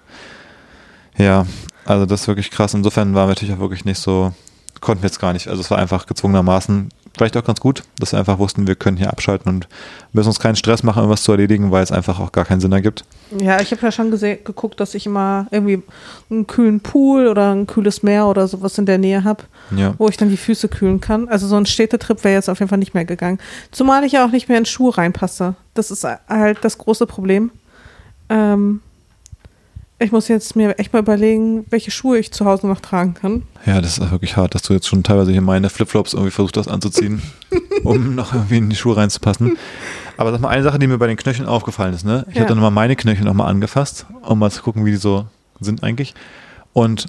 Ja, also das ist wirklich krass. Insofern waren wir natürlich auch wirklich nicht so, konnten wir jetzt gar nicht. Also es war einfach gezwungenermaßen vielleicht auch ganz gut, dass wir einfach wussten, wir können hier abschalten und müssen uns keinen Stress machen, irgendwas zu erledigen, weil es einfach auch gar keinen Sinn ergibt. Ja, ich habe ja schon geguckt, dass ich immer irgendwie einen kühlen Pool oder ein kühles Meer oder sowas in der Nähe habe, Ja. wo ich dann die Füße kühlen kann. Also so ein Städtetrip wäre jetzt auf jeden Fall nicht mehr gegangen. Zumal ich ja auch nicht mehr in Schuhe reinpasse. Das ist halt das große Problem. Ähm, ich muss jetzt mir echt mal überlegen, welche Schuhe ich zu Hause noch tragen kann. Ja, das ist wirklich hart, dass du jetzt schon teilweise hier meine Flipflops irgendwie versucht hast anzuziehen, um noch irgendwie in die Schuhe reinzupassen. Aber sag mal, eine Sache, die mir bei den Knöcheln aufgefallen ist, ne? Ich Ja. habe dann mal meine Knöchel nochmal angefasst, um mal zu gucken, wie die so sind eigentlich. Und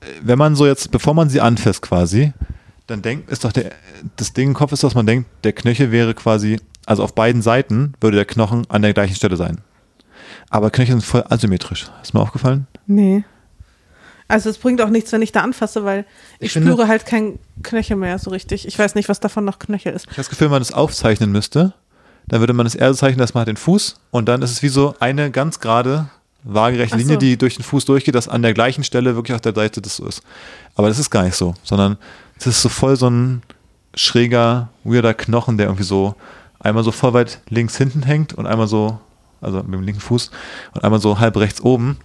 äh, wenn man so jetzt, bevor man sie anfasst quasi, dann denkt, ist doch der, das Ding im Kopf ist, dass man denkt, der Knöchel wäre quasi, also auf beiden Seiten würde der Knochen an der gleichen Stelle sein. Aber Knöchel sind voll asymmetrisch. Ist mir aufgefallen? Nee. Also es bringt auch nichts, wenn ich da anfasse, weil ich, Ich finde- spüre halt kein Knöchel mehr so richtig. Ich weiß nicht, was davon noch Knöchel ist. Ich habe das Gefühl, wenn man das aufzeichnen müsste, dann würde man es eher so zeichnen, dass man hat den Fuß und dann ist es wie so eine ganz gerade, waagerechte so. Linie, die durch den Fuß durchgeht, dass an der gleichen Stelle wirklich auf der Seite das so ist. Aber das ist gar nicht so, sondern es ist so voll so ein schräger, weirder Knochen, der irgendwie so einmal so voll weit links hinten hängt und einmal so, also mit dem linken Fuß und einmal so halb rechts oben.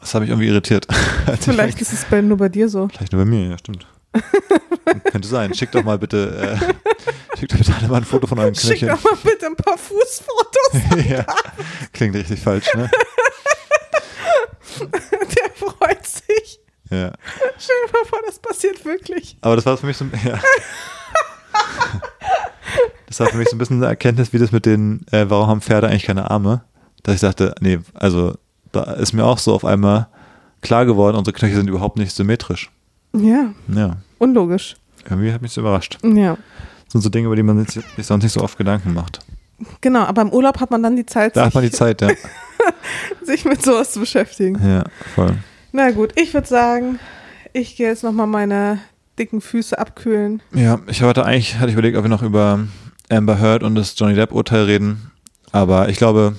Das habe ich irgendwie irritiert. Vielleicht ist es bei, nur bei dir so. Vielleicht nur bei mir, ja, stimmt. Könnte sein. Schickt doch mal bitte, äh, schickt doch bitte alle mal ein Foto von euren Schick Knöcheln. doch mal bitte ein paar Fußfotos. ja. Klingt richtig falsch, ne? Der freut sich. Ja. Stell dir mal vor, das passiert wirklich. Aber das war für mich so, ja. War für mich so ein bisschen eine Erkenntnis, wie das mit den, äh, warum haben Pferde eigentlich keine Arme? Dass ich dachte, nee, also da ist mir auch so auf einmal klar geworden, unsere Knöchel sind überhaupt nicht symmetrisch. Ja, Ja. unlogisch. Irgendwie hat mich das überrascht. Ja. Das sind so Dinge, über die man sich sonst nicht so oft Gedanken macht. Genau, aber im Urlaub hat man dann die Zeit, Da hat man die Zeit, ja. sich mit sowas zu beschäftigen. Ja, voll. Na gut, ich würde sagen, ich gehe jetzt nochmal meine dicken Füße abkühlen. Ja, ich hatte eigentlich, hatte ich überlegt, ob wir noch über Amber Heard und das Johnny Depp-Urteil reden. Aber ich glaube,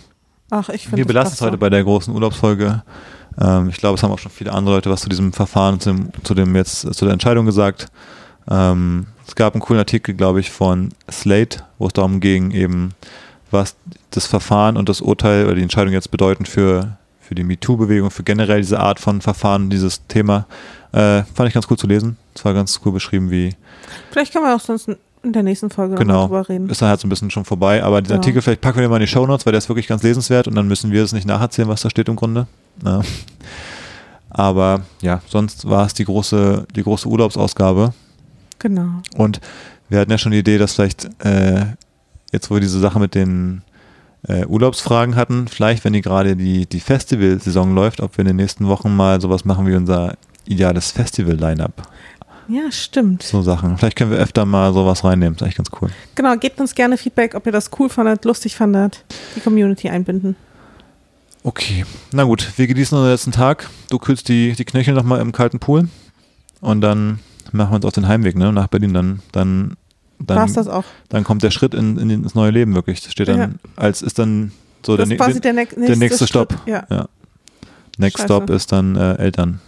Ach, ich wir belassen es heute bei der großen Urlaubsfolge. Ähm, ich glaube, es haben auch schon viele andere Leute was zu diesem Verfahren, zu dem, zu dem jetzt, zu der Entscheidung gesagt. Ähm, es gab einen coolen Artikel, glaube ich, von Slate, wo es darum ging, eben, was das Verfahren und das Urteil oder die Entscheidung jetzt bedeuten für, für die MeToo-Bewegung, für generell diese Art von Verfahren, dieses Thema. Äh, fand ich ganz cool zu lesen. Es war ganz cool beschrieben, wie Vielleicht können wir auch sonst in der nächsten Folge Genau. drüber reden. ist dann halt so ein bisschen schon vorbei. Aber diesen Ja. Artikel, vielleicht packen wir den mal in die Shownotes, weil der ist wirklich ganz lesenswert und dann müssen wir es nicht nacherzählen, was da steht im Grunde. Ja. Aber ja, sonst war es die große, die große Urlaubsausgabe. Genau. Und wir hatten ja schon die Idee, dass vielleicht, äh, jetzt wo wir diese Sache mit den äh, Urlaubsfragen hatten, vielleicht, wenn die gerade die, die Festivalsaison läuft, ob wir in den nächsten Wochen mal sowas machen wie unser ideales Festival-Line-Up. Ja, stimmt. So Sachen. Vielleicht können wir öfter mal sowas reinnehmen. ist eigentlich ganz cool. Genau, gebt uns gerne Feedback, ob ihr das cool fandet, lustig fandet, die Community einbinden. Okay, na gut, wir genießen unseren letzten Tag. Du kühlst die, die Knöchel nochmal im kalten Pool und dann machen wir uns auf den Heimweg ne, nach Berlin. Dann, dann, War's dann, das auch? dann kommt der Schritt in, in ins neue Leben wirklich. Das steht dann, Ja. als ist dann so Das der, ne- quasi der, ne nächste, der nächste Stopp. Ja, Ja. Next Scheiße. Stop ist dann äh, Eltern.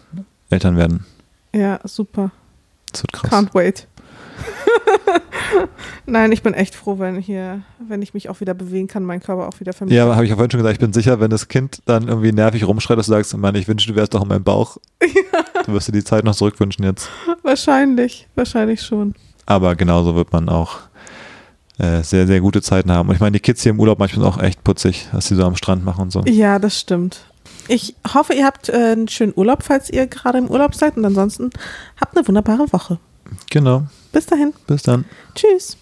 Eltern werden. ja, super. Das wird krass. Can't wait. Nein, ich bin echt froh, wenn hier, wenn ich mich auch wieder bewegen kann, mein Körper auch wieder vermisst. Ja, habe ich ja vorhin schon gesagt, ich bin sicher, wenn das Kind dann irgendwie nervig rumschreit, dass du sagst, Mann, ich wünschte, du wärst doch in meinem Bauch. Du wirst dir die Zeit noch zurückwünschen jetzt. Wahrscheinlich, wahrscheinlich schon. Aber genauso wird man auch äh, sehr, sehr gute Zeiten haben. Und ich meine, die Kids hier im Urlaub manchmal sind auch echt putzig, was sie so am Strand machen und so. Ja, das stimmt. Ich hoffe, ihr habt äh, einen schönen Urlaub, falls ihr gerade im Urlaub seid. Und ansonsten habt eine wunderbare Woche. Genau. Bis dahin. Bis dann. Tschüss.